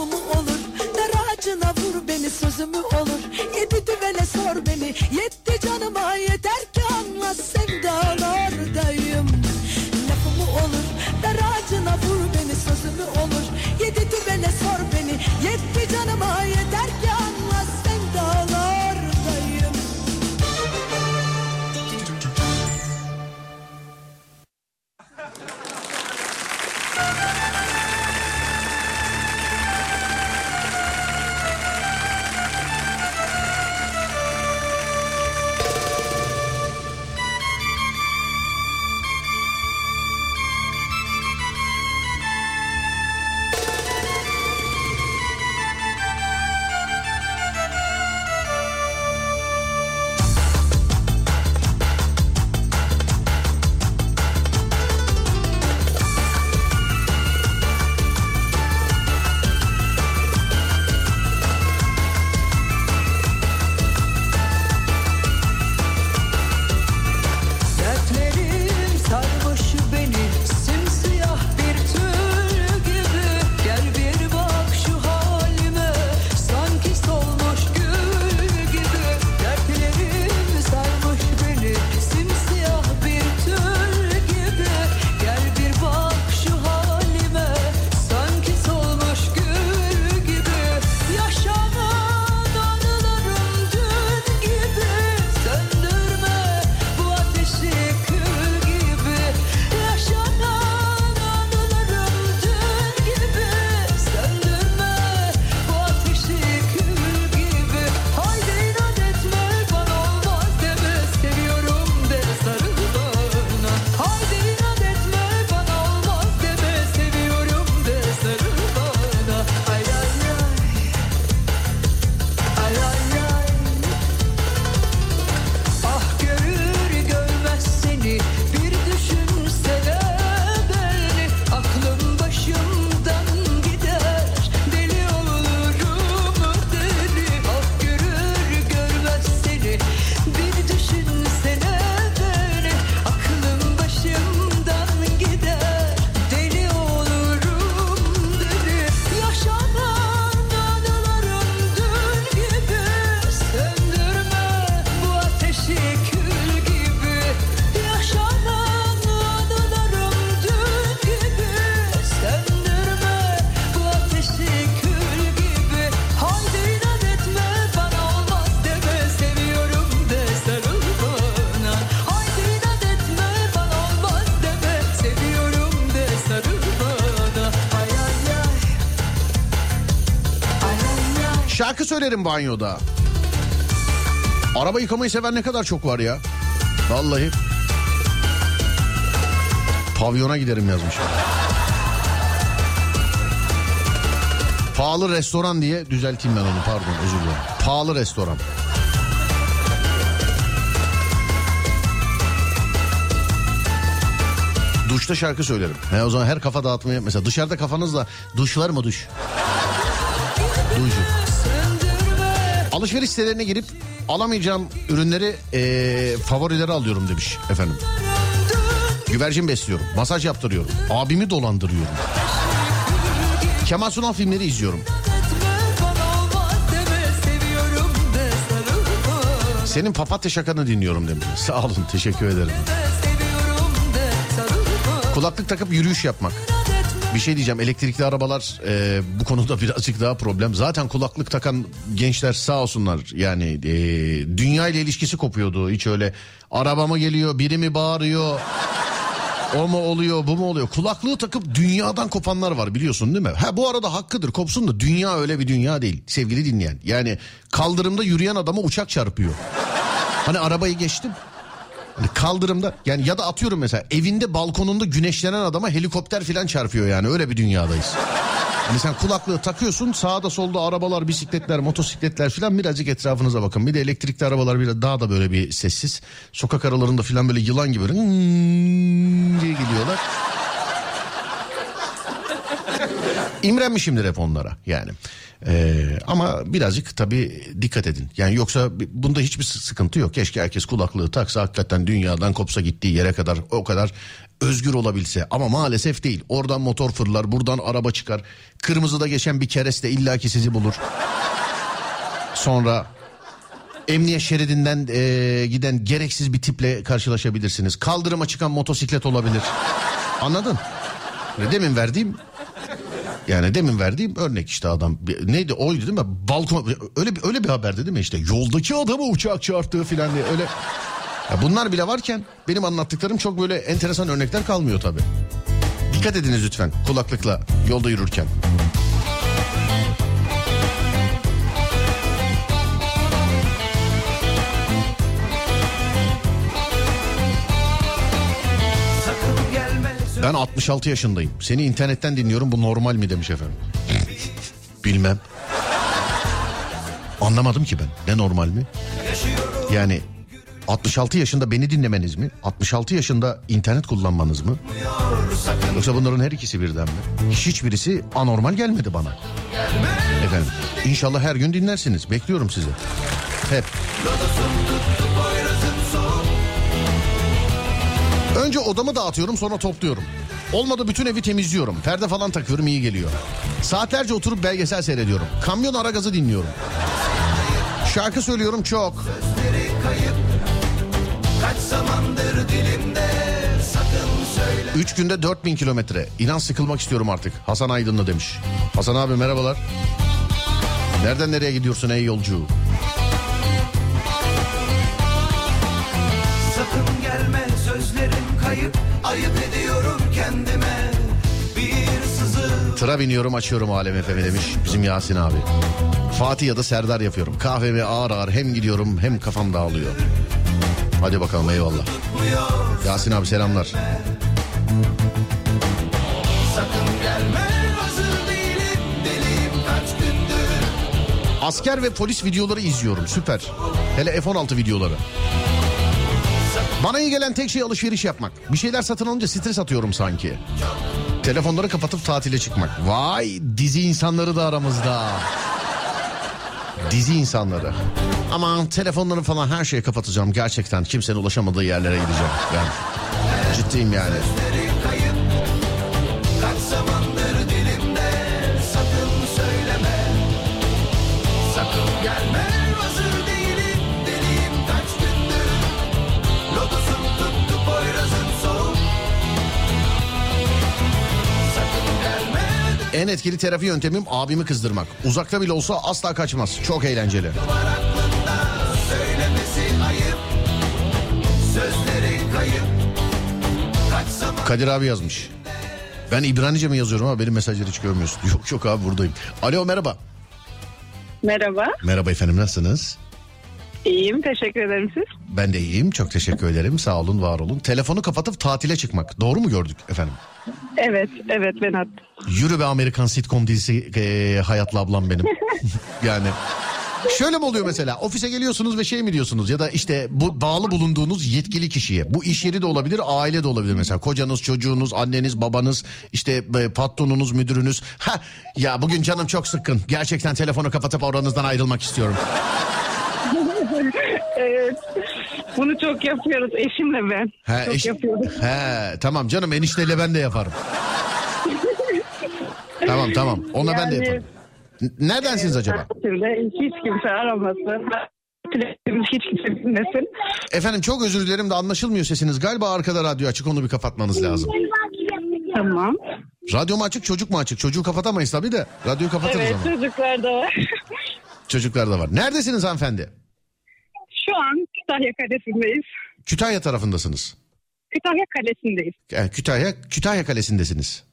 Lafımı olur. Dar ağacına vur beni sözümü olur. Yedi düvele sor beni. Yetti canıma yeter ki anla sevdalardayım. Lafımı olur. Dar ağacına vur beni sözümü olur. Yedi düvele sor beni. Yetti söylerim banyoda. Araba yıkamayı seven ne kadar çok var ya. Vallahi. Pavyona giderim yazmış. Pahalı restoran diye düzelteyim ben onu pardon özür dilerim. Pahalı restoran. Duşta şarkı söylerim. He, o zaman her kafa dağıtmaya mesela dışarıda kafanızla duş var mı duş? Duşu. Alışveriş sitelerine girip alamayacağım ürünleri eee favorileri alıyorum demiş efendim. Güvercin besliyorum, masaj yaptırıyorum, abimi dolandırıyorum. Kemal Sunal filmleri izliyorum. Senin papatya şakanı dinliyorum demiş. Sağ olun teşekkür ederim. Kulaklık takıp yürüyüş yapmak. Bir şey diyeceğim elektrikli arabalar e, bu konuda birazcık daha problem. Zaten kulaklık takan gençler sağ olsunlar yani e, dünya ile ilişkisi kopuyordu. Hiç öyle arabama geliyor biri mi bağırıyor o mu oluyor bu mu oluyor? Kulaklığı takıp dünyadan kopanlar var biliyorsun değil mi? Ha bu arada hakkıdır kopsun da dünya öyle bir dünya değil sevgili dinleyen. Yani kaldırımda yürüyen adama uçak çarpıyor. Hani arabayı geçtim. Kaldırımda yani ya da atıyorum mesela evinde balkonunda güneşlenen adama helikopter falan çarpıyor yani öyle bir dünyadayız. Hani sen kulaklığı takıyorsun sağda solda arabalar, bisikletler, motosikletler falan birazcık etrafınıza bakın. Bir de elektrikli arabalar bile daha da böyle bir sessiz. Sokak aralarında falan böyle yılan gibi böyle diye geliyorlar. İmrenmişimdir hep onlara yani. Ee, ama birazcık tabii dikkat edin. Yani yoksa bunda hiçbir sıkıntı yok. Keşke herkes kulaklığı taksa hakikaten dünyadan kopsa gittiği yere kadar o kadar özgür olabilse. Ama maalesef değil. Oradan motor fırlar, buradan araba çıkar. Kırmızıda geçen bir kereste illaki sizi bulur. Sonra emniyet şeridinden e, giden gereksiz bir tiple karşılaşabilirsiniz. Kaldırıma çıkan motosiklet olabilir. Anladın? Demin verdiğim yani demin verdiğim örnek işte adam neydi oydu değil mi? Balkon öyle bir öyle bir haberdi değil mi işte yoldaki adamı uçak çarptığı filan diye öyle. Ya bunlar bile varken benim anlattıklarım çok böyle enteresan örnekler kalmıyor tabii. Dikkat ediniz lütfen kulaklıkla yolda yürürken. Ben 66 yaşındayım. Seni internetten dinliyorum bu normal mi demiş efendim. Bilmem. Anlamadım ki ben. Ne normal mi? Yani 66 yaşında beni dinlemeniz mi? 66 yaşında internet kullanmanız mı? Yoksa bunların her ikisi birden mi? Hiçbirisi anormal gelmedi bana. Efendim inşallah her gün dinlersiniz. Bekliyorum sizi. Hep. Önce odamı dağıtıyorum sonra topluyorum. Olmadı bütün evi temizliyorum. Perde falan takıyorum iyi geliyor. Saatlerce oturup belgesel seyrediyorum. Kamyon ara gazı dinliyorum. Şarkı söylüyorum çok. Üç günde 4000 kilometre. İnan sıkılmak istiyorum artık. Hasan Aydınlı demiş. Hasan abi merhabalar. Nereden nereye gidiyorsun ey yolcu? Kayıp Ayıp ediyorum kendime Bir sızı Tıra biniyorum açıyorum Alem Efe'mi demiş bizim Yasin abi. Fatih ya da Serdar yapıyorum. Kahvemi ağır ağır hem gidiyorum hem kafam dağılıyor. Hadi bakalım eyvallah. Yasin abi selamlar. Sakın gelme Asker ve polis videoları izliyorum süper. Hele F-16 videoları. Bana iyi gelen tek şey alışveriş yapmak. Bir şeyler satın alınca stres atıyorum sanki. Telefonları kapatıp tatile çıkmak. Vay dizi insanları da aramızda. Dizi insanları. Aman telefonları falan her şeyi kapatacağım. Gerçekten kimsenin ulaşamadığı yerlere gideceğim. Yani ciddiyim yani. En etkili terapi yöntemim abimi kızdırmak. Uzakta bile olsa asla kaçmaz. Çok eğlenceli. Kadir abi yazmış. Ben İbranice mi yazıyorum ama benim mesajları hiç görmüyorsun. Yok yok abi buradayım. Alo merhaba. Merhaba. Merhaba efendim nasılsınız? İyiyim. Teşekkür ederim siz. Ben de iyiyim. Çok teşekkür ederim. Sağ olun, var olun. Telefonu kapatıp tatile çıkmak. Doğru mu gördük efendim? Evet. Evet ben attım. Yürü be Amerikan sitcom dizisi e, Hayatlı ablam benim. yani şöyle mi oluyor mesela ofise geliyorsunuz ve şey mi diyorsunuz ya da işte bu bağlı bulunduğunuz yetkili kişiye bu iş yeri de olabilir aile de olabilir mesela kocanız çocuğunuz anneniz babanız işte e, patronunuz müdürünüz ha ya bugün canım çok sıkkın gerçekten telefonu kapatıp oranızdan ayrılmak istiyorum. Evet. Bunu çok yapıyoruz eşimle ben. He, çok eş- yapıyoruz. he, tamam canım enişteyle ben de yaparım. tamam tamam ona ben de Yani- yaparım. Neredensiniz acaba? Şimdi hiç kimse aramasın. Hiç kimse bilmesin. Efendim çok özür dilerim de anlaşılmıyor sesiniz. Galiba arkada radyo açık onu bir kapatmanız lazım. Tamam. Radyo mu açık çocuk mu açık? Çocuğu kapatamayız tabii de. Radyoyu kapatırız Evet ama. çocuklar da var. Çocuklar da var. Neredesiniz hanımefendi? Kütahya Kalesi'ndeyiz. Kütahya tarafındasınız. Kütahya Kalesi'ndeyiz. Yani Kütahya, Kütahya Kalesi'ndesiniz.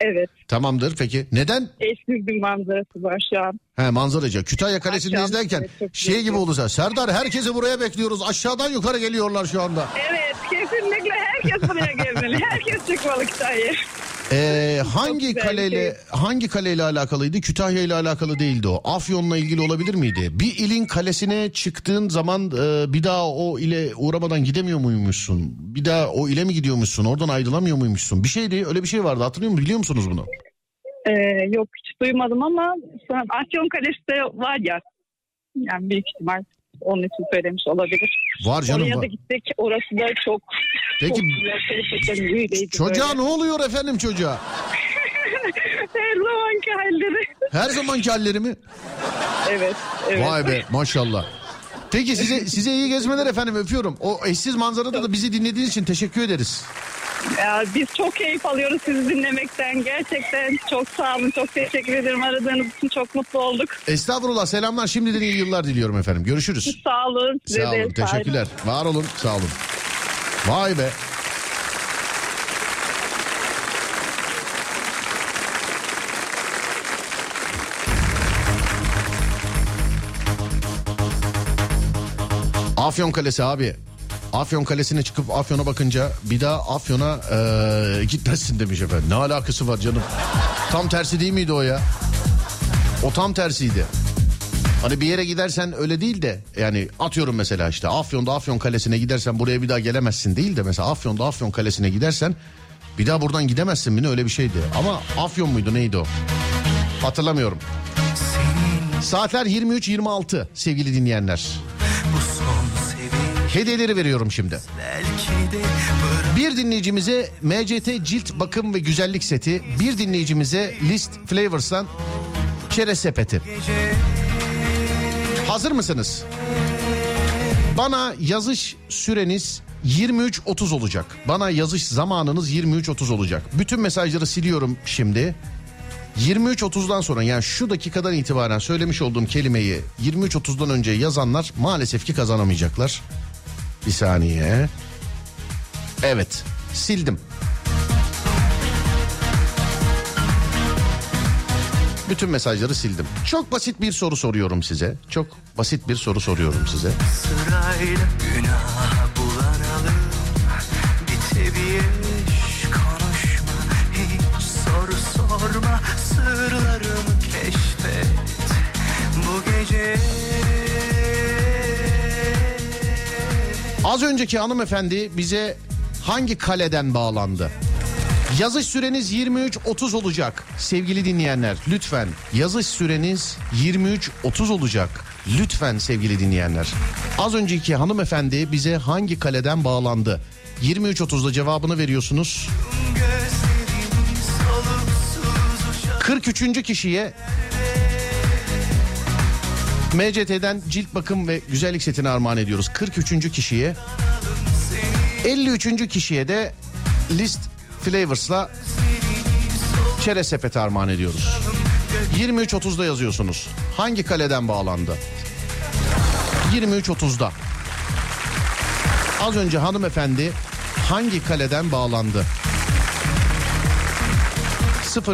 Evet. Tamamdır peki. Neden? Eşsiz bir manzarası var şu an. He manzaracı. Kütahya Kalesi'ndeyiz Akşam, derken evet, şey gibi olursa. Serdar herkesi buraya bekliyoruz. Aşağıdan yukarı geliyorlar şu anda. Evet kesinlikle herkes buraya gelmeli. Herkes çıkmalı Kütahya'ya. Ee, hangi kaleyle şey. hangi kaleyle alakalıydı? Kütahya ile alakalı değildi o. Afyon'la ilgili olabilir miydi? Bir ilin kalesine çıktığın zaman e, bir daha o ile uğramadan gidemiyor muymuşsun? Bir daha o ile mi gidiyormuşsun? Oradan ayrılamıyor muymuşsun? Bir şeydi öyle bir şey vardı hatırlıyor musun? Biliyor musunuz bunu? Ee, yok hiç duymadım ama Afyon Kalesi de var ya. Yani büyük ihtimal onun için söylemiş olabilir. Var canım Oraya da gittik. Orası da çok Peki çok çocuğa böyle. ne oluyor efendim çocuğa? Her zamanki halleri. Her zamanki halleri mi? Evet. evet. Vay be maşallah. Peki size size iyi gezmeler efendim öpüyorum. O eşsiz manzarada da bizi dinlediğiniz için teşekkür ederiz. Ya, biz çok keyif alıyoruz sizi dinlemekten. Gerçekten çok sağ olun. Çok teşekkür ederim. Aradığınız için çok mutlu olduk. Estağfurullah selamlar şimdiden iyi yıllar diliyorum efendim. Görüşürüz. Sağ olun. Size Sağ de olun teşekkürler. Var olun sağ olun. Vay be. Afyon Kalesi abi. Afyon Kalesi'ne çıkıp Afyon'a bakınca bir daha Afyon'a eee, gitmezsin demiş efendim. Ne alakası var canım? Tam tersi değil miydi o ya? O tam tersiydi. Hani bir yere gidersen öyle değil de yani atıyorum mesela işte Afyon'da Afyon Kalesi'ne gidersen buraya bir daha gelemezsin değil de mesela Afyon'da Afyon Kalesi'ne gidersen bir daha buradan gidemezsin mi ne öyle bir şeydi. Ama Afyon muydu neydi o? Hatırlamıyorum. Saatler 23.26 sevgili dinleyenler. Hediyeleri veriyorum şimdi. Bir dinleyicimize MCT cilt bakım ve güzellik seti, bir dinleyicimize List Flavors'tan çerez sepeti. Hazır mısınız? Bana yazış süreniz 23.30 olacak. Bana yazış zamanınız 23.30 olacak. Bütün mesajları siliyorum şimdi. 23.30'dan sonra yani şu dakikadan itibaren söylemiş olduğum kelimeyi 23.30'dan önce yazanlar maalesef ki kazanamayacaklar. Bir saniye. Evet sildim. Bütün mesajları sildim. Çok basit bir soru soruyorum size. Çok basit bir soru soruyorum size. sırayla günah bulanalım Bitebilir konuşma hiç soru sorma Sırlarımı keşfet bu gece Az önceki hanımefendi bize hangi kaleden bağlandı? Yazış süreniz 23.30 olacak sevgili dinleyenler. Lütfen yazış süreniz 23.30 olacak. Lütfen sevgili dinleyenler. Az önceki hanımefendi bize hangi kaleden bağlandı? 23.30'da cevabını veriyorsunuz. Gözlerim soluksuz uçar 43. kişiye MCT'den cilt bakım ve güzellik setini armağan ediyoruz. 43. kişiye 53. kişiye de List Flavors'la çerez sepeti armağan ediyoruz. 23.30'da yazıyorsunuz. Hangi kaleden bağlandı? 23.30'da. Az önce hanımefendi hangi kaleden bağlandı?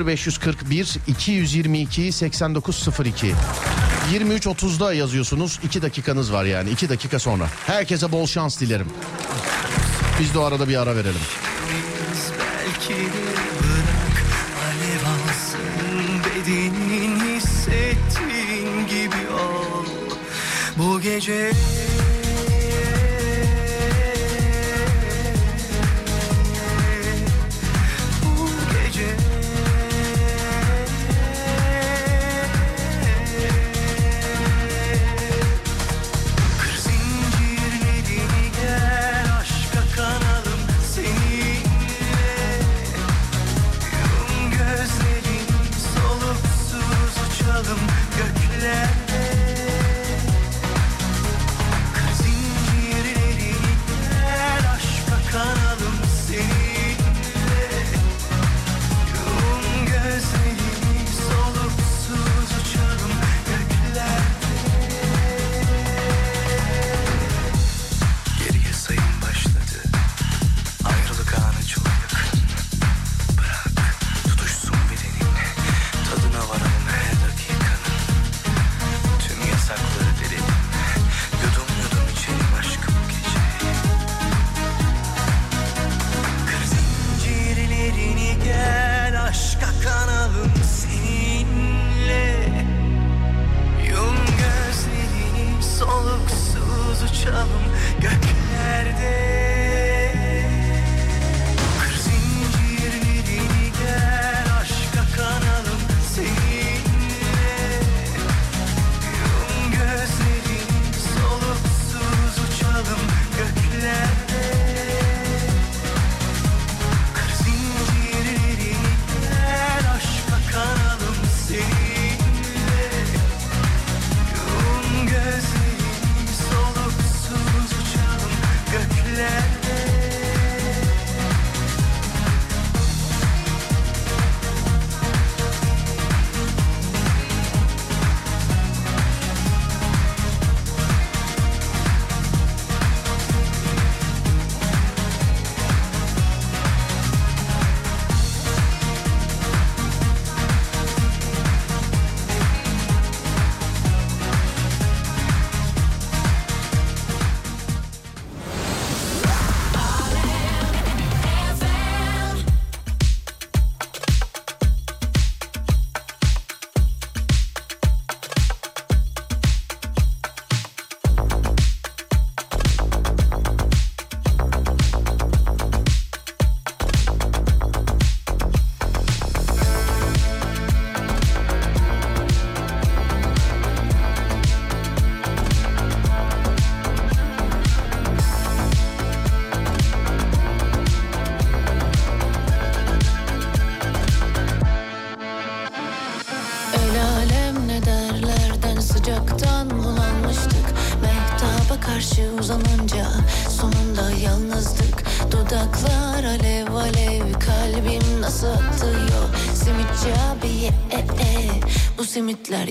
0541 222 8902 23.30'da yazıyorsunuz. 2 dakikanız var yani 2 dakika sonra. Herkese bol şans dilerim. Biz de o arada bir ara verelim. Bırak, bedenin hissettiğin gibi ol. Bu gece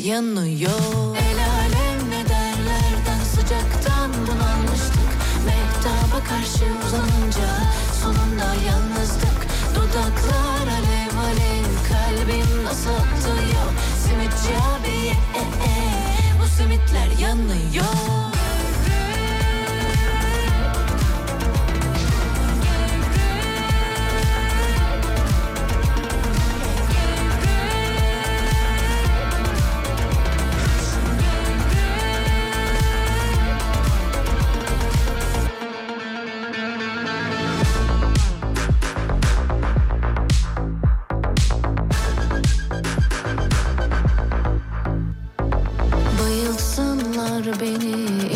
やのよ beni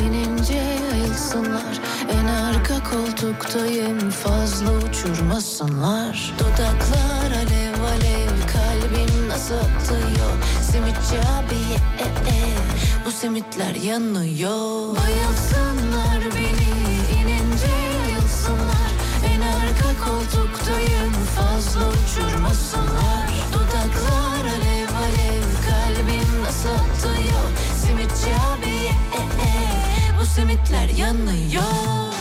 inince ayılsınlar En arka koltuktayım fazla uçurmasınlar. Dudaklar alev alev kalbim nasıl atıyor Simitçi abi e, e, bu simitler yanıyor. Bayılsınlar beni inince ayılsınlar En arka koltuktayım fazla uçurmasınlar. simitler yanıyor.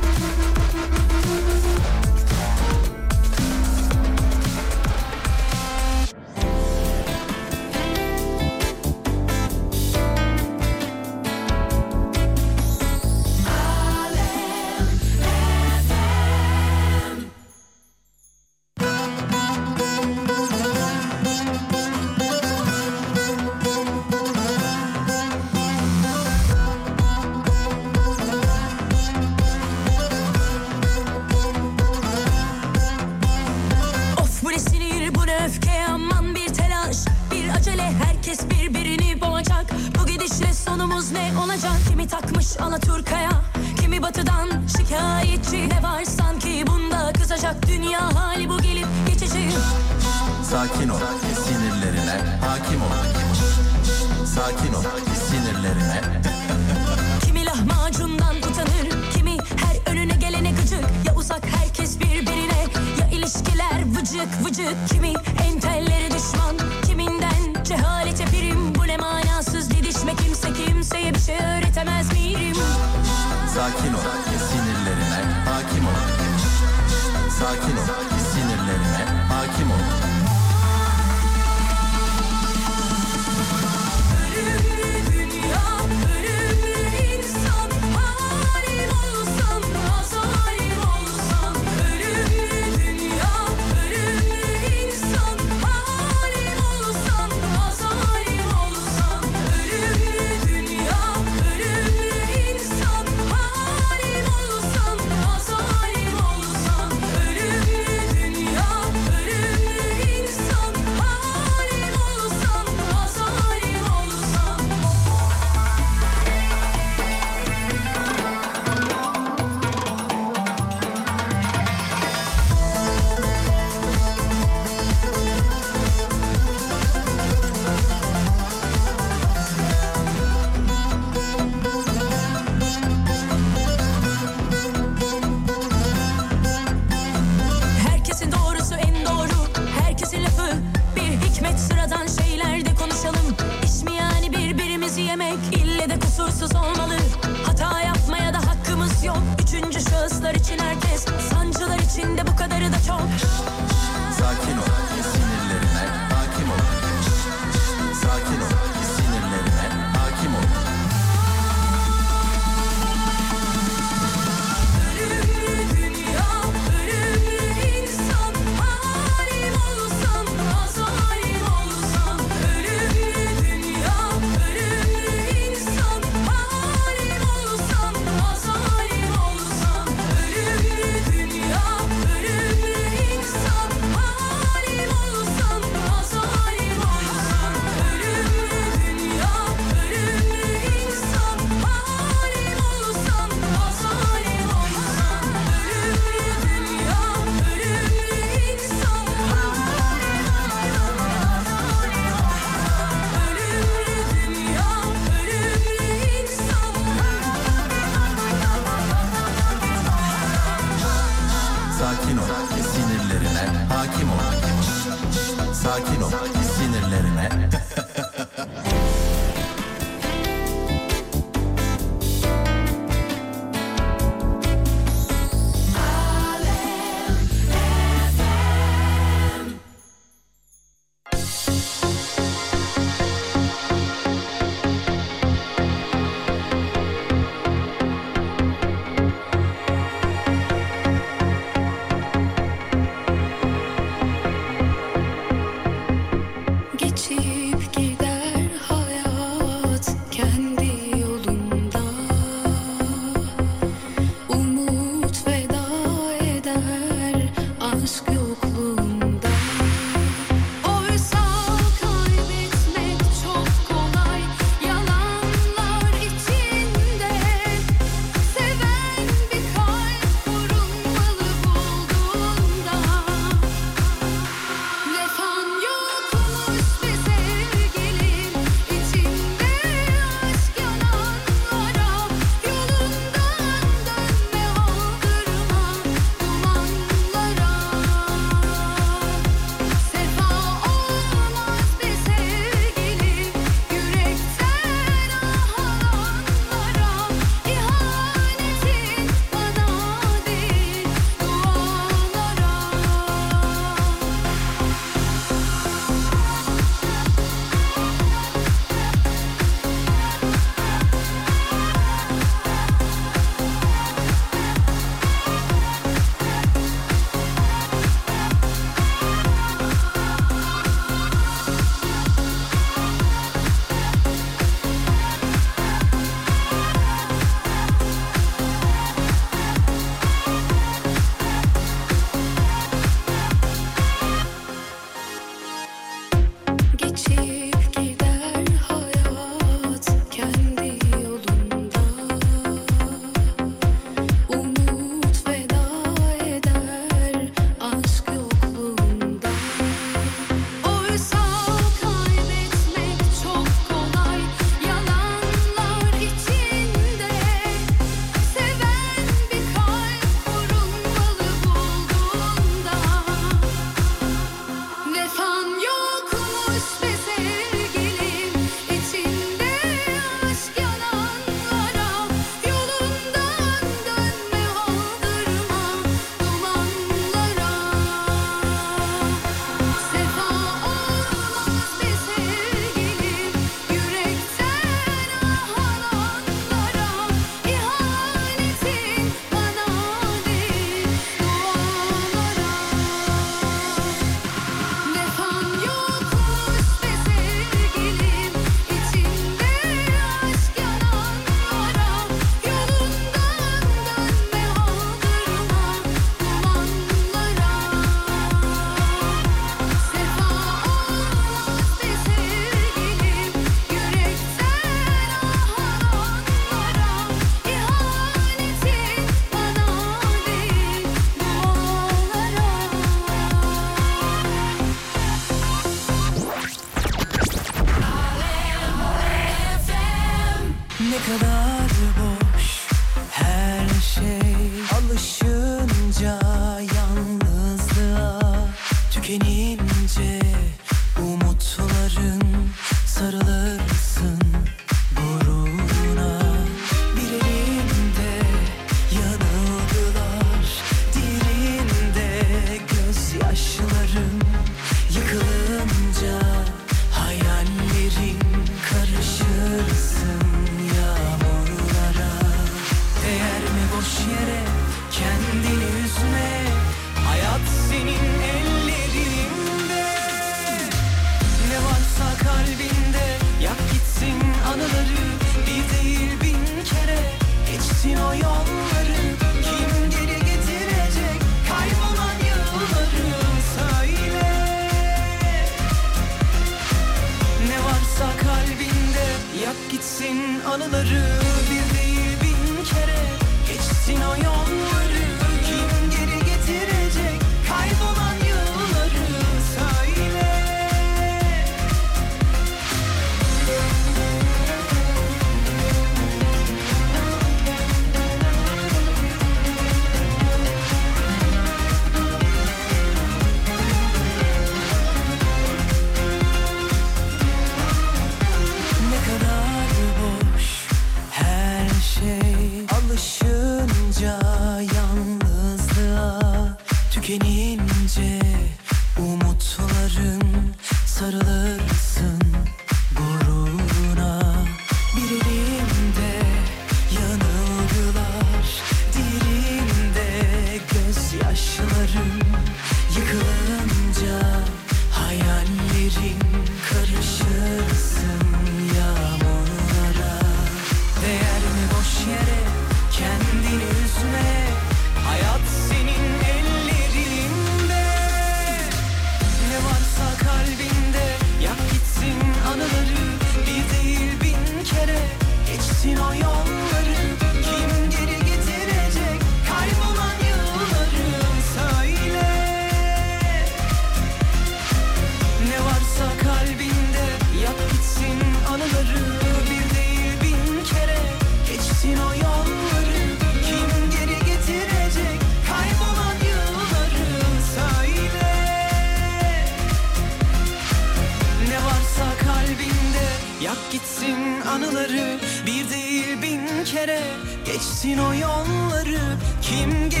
Kim geri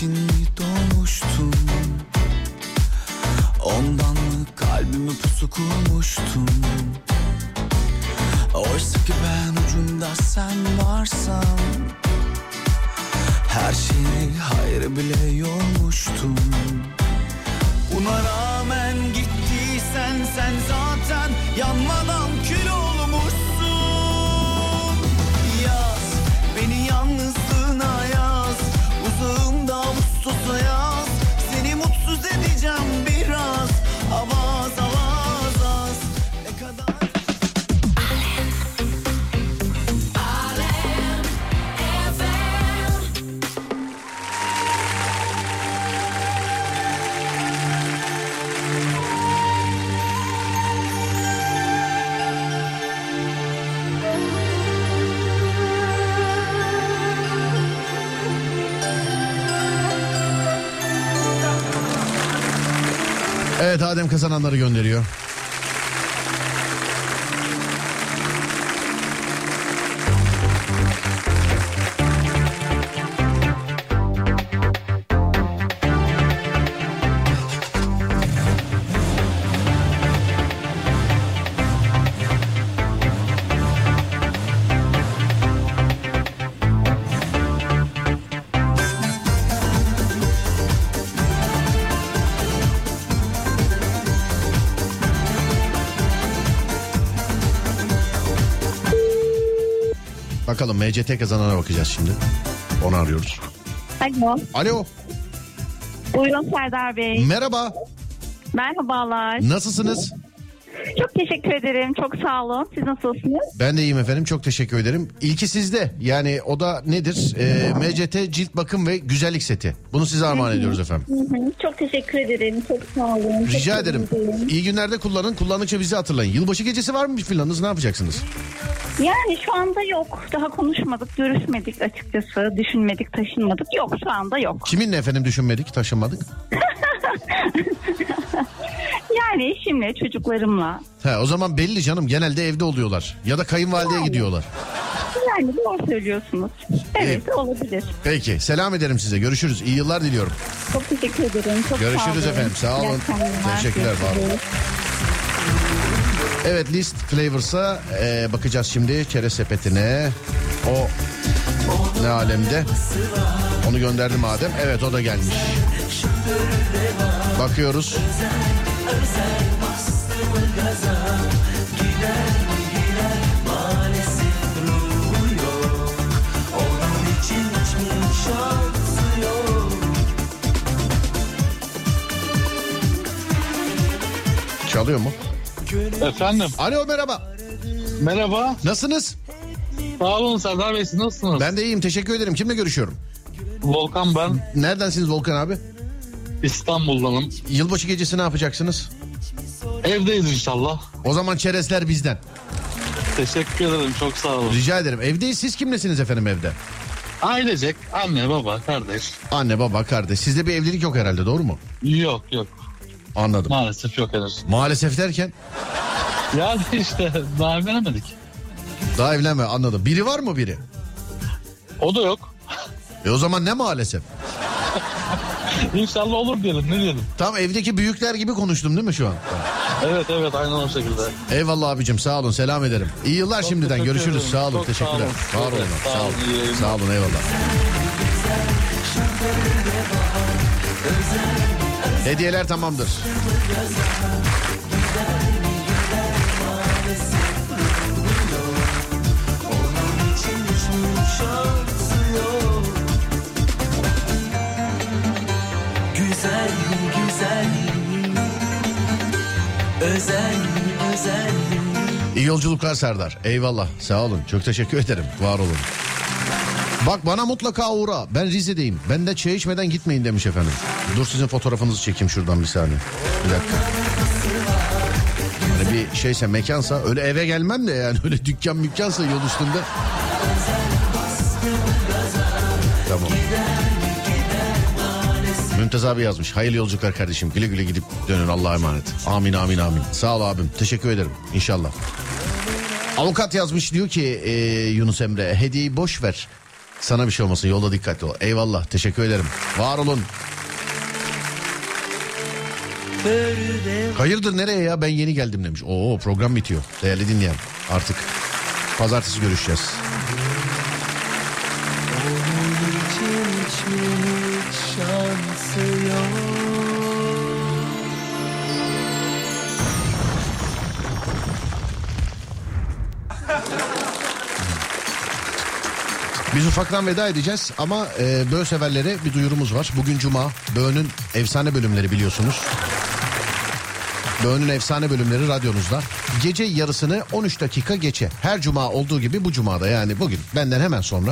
için mi doğmuştun Ondan mı kalbimi pusu kurmuştun Oysa ki ben ucunda sen varsan Her şeyi hayır bile yormuştum Buna rağmen gittiysen sen zaten Evet Adem kazananları gönderiyor. MCT kazanana bakacağız şimdi. Onu arıyoruz. Alo. Alo. Buyurun Serdar Bey. Merhaba. Merhabalar. Nasılsınız? Çok teşekkür ederim. Çok sağ olun. Siz nasılsınız? Ben de iyiyim efendim. Çok teşekkür ederim. İlki sizde. Yani o da nedir? Ee, MCT cilt bakım ve güzellik seti. Bunu size armağan ediyoruz efendim. Hı hı. Çok teşekkür ederim. Çok sağ olun. Çok Rica ederim. teşekkür İyi günlerde kullanın. Kullandıkça bizi hatırlayın. Yılbaşı gecesi var mı bir planınız? Ne yapacaksınız? Yani şu anda yok. Daha konuşmadık, görüşmedik açıkçası. Düşünmedik, taşınmadık. Yok şu anda yok. Kiminle efendim düşünmedik, taşınmadık? Yani eşimle, çocuklarımla. He, o zaman belli canım. Genelde evde oluyorlar. Ya da kayınvalideye gidiyorlar. Yani doğru söylüyorsunuz. Evet olabilir. Peki selam ederim size. Görüşürüz. İyi yıllar diliyorum. Çok teşekkür ederim. Çok Görüşürüz sağ olun. efendim, sağ olun. Teşekkürler, var olun. Evet list flavors'a e, bakacağız şimdi. Çerez sepetine. O ne alemde? Onu gönderdim madem. Evet o da gelmiş. Bakıyoruz. Çalıyor mu? Efendim Alo merhaba. merhaba. Nasılsınız? Sağ olun Serdar Bey siz nasılsınız? Ben de iyiyim teşekkür ederim. Kimle görüşüyorum? Volkan ben Neredensiniz Volkan abi? İstanbul'danım. Yılbaşı gecesi ne yapacaksınız? Evdeyiz inşallah. O zaman çerezler bizden. Teşekkür ederim çok sağ olun. Rica ederim. Evdeyiz. Siz kimlesiniz efendim evde? Ailecek anne baba kardeş. Anne baba kardeş. Sizde bir evlilik yok herhalde doğru mu? Yok yok Anladım. maalesef yok henüz. Maalesef derken Yani işte daha evlenemedik. daha evlenme anladım. Biri var mı biri? O da yok. E o zaman ne maalesef? İnşallah olur diyelim ne diyelim. Tam evdeki büyükler gibi konuştum değil mi şu an? Evet evet aynen o şekilde. Eyvallah abicim sağ olun selam ederim. İyi yıllar Çok şimdiden görüşürüz ederim. sağ olun Çok sağ teşekkürler. olun. Var olun sağ sağ olun. olun, iyi yayınlar. Sağ olun eyvallah. Hediyeler tamamdır. Güzel güzel Özel özel İyi yolculuklar Serdar. Eyvallah. Sağ olun. Çok teşekkür ederim. Var olun. Bak bana mutlaka uğra. Ben Rize'deyim. Ben de çay içmeden gitmeyin demiş efendim. Dur sizin fotoğrafınızı çekeyim şuradan bir saniye. Bir dakika. Yani bir şeyse mekansa öyle eve gelmem de yani öyle dükkan mükkansa yol üstünde. Tamam. Mümtaz abi yazmış. Hayırlı yolculuklar kardeşim. Güle güle gidip dönün Allah'a emanet. Amin amin amin. Sağ ol abim. Teşekkür ederim. İnşallah. Avukat yazmış diyor ki e, Yunus Emre hediyeyi boş ver. Sana bir şey olmasın yolda dikkatli ol. Eyvallah teşekkür ederim. Var olun. Hayırdır nereye ya ben yeni geldim demiş. Oo program bitiyor. Değerli dinleyen artık pazartesi görüşeceğiz. Biz ufaktan veda edeceğiz ama e, Böğ severlere bir duyurumuz var. Bugün Cuma. Böğ'ün efsane bölümleri biliyorsunuz. Böğ'ün efsane bölümleri radyonuzda. Gece yarısını 13 dakika geçe. Her cuma olduğu gibi bu cumada yani bugün benden hemen sonra.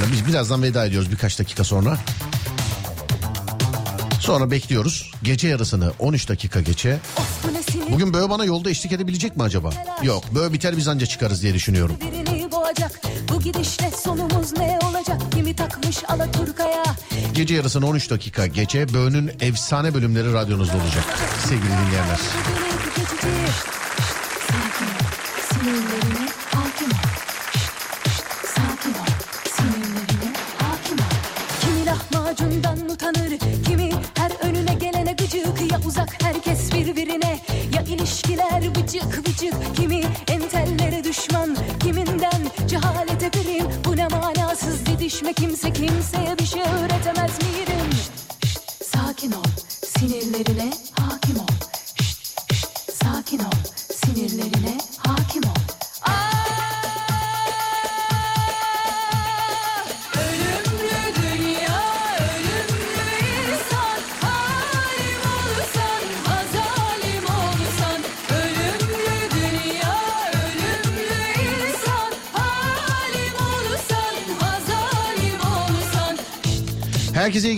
Yani biz birazdan veda ediyoruz birkaç dakika sonra. Sonra bekliyoruz. Gece yarısını 13 dakika geçe. Bugün Böğ bana yolda eşlik edebilecek mi acaba? Yok Böğ biter biz anca çıkarız diye düşünüyorum. Bu gidişle sonumuz ne olacak Kimi takmış Alaturka'ya Gece yarısını 13 dakika geçe Böğ'ün efsane bölümleri radyonuzda olacak. Sevgili dinleyenler.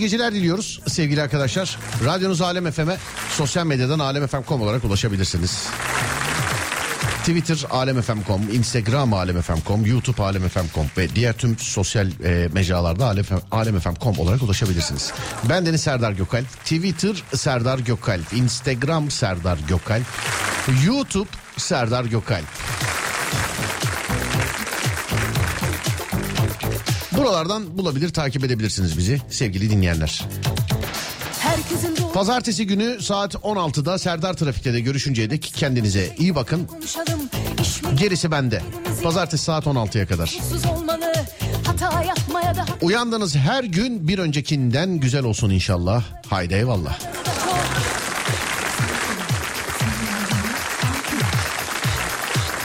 Geceler diliyoruz sevgili arkadaşlar. Radyonuz Alem FM'e sosyal medyadan alemfm.com olarak ulaşabilirsiniz. Twitter alemfm.com, Instagram alemfm.com, YouTube alemfm.com ve diğer tüm sosyal e, mecralarda alem- alemfm.com olarak ulaşabilirsiniz. Ben Deniz Serdar Gökalp, Twitter Serdar Gökalp, Instagram Serdar Gökalp, YouTube Serdar Gökalp. Buralardan bulabilir takip edebilirsiniz bizi sevgili dinleyenler. Pazartesi günü saat 16'da Serdar Trafik'te de görüşünceye dek kendinize iyi bakın. Gerisi bende. Pazartesi saat 16'ya kadar. Uyandığınız her gün bir öncekinden güzel olsun inşallah. Haydi eyvallah.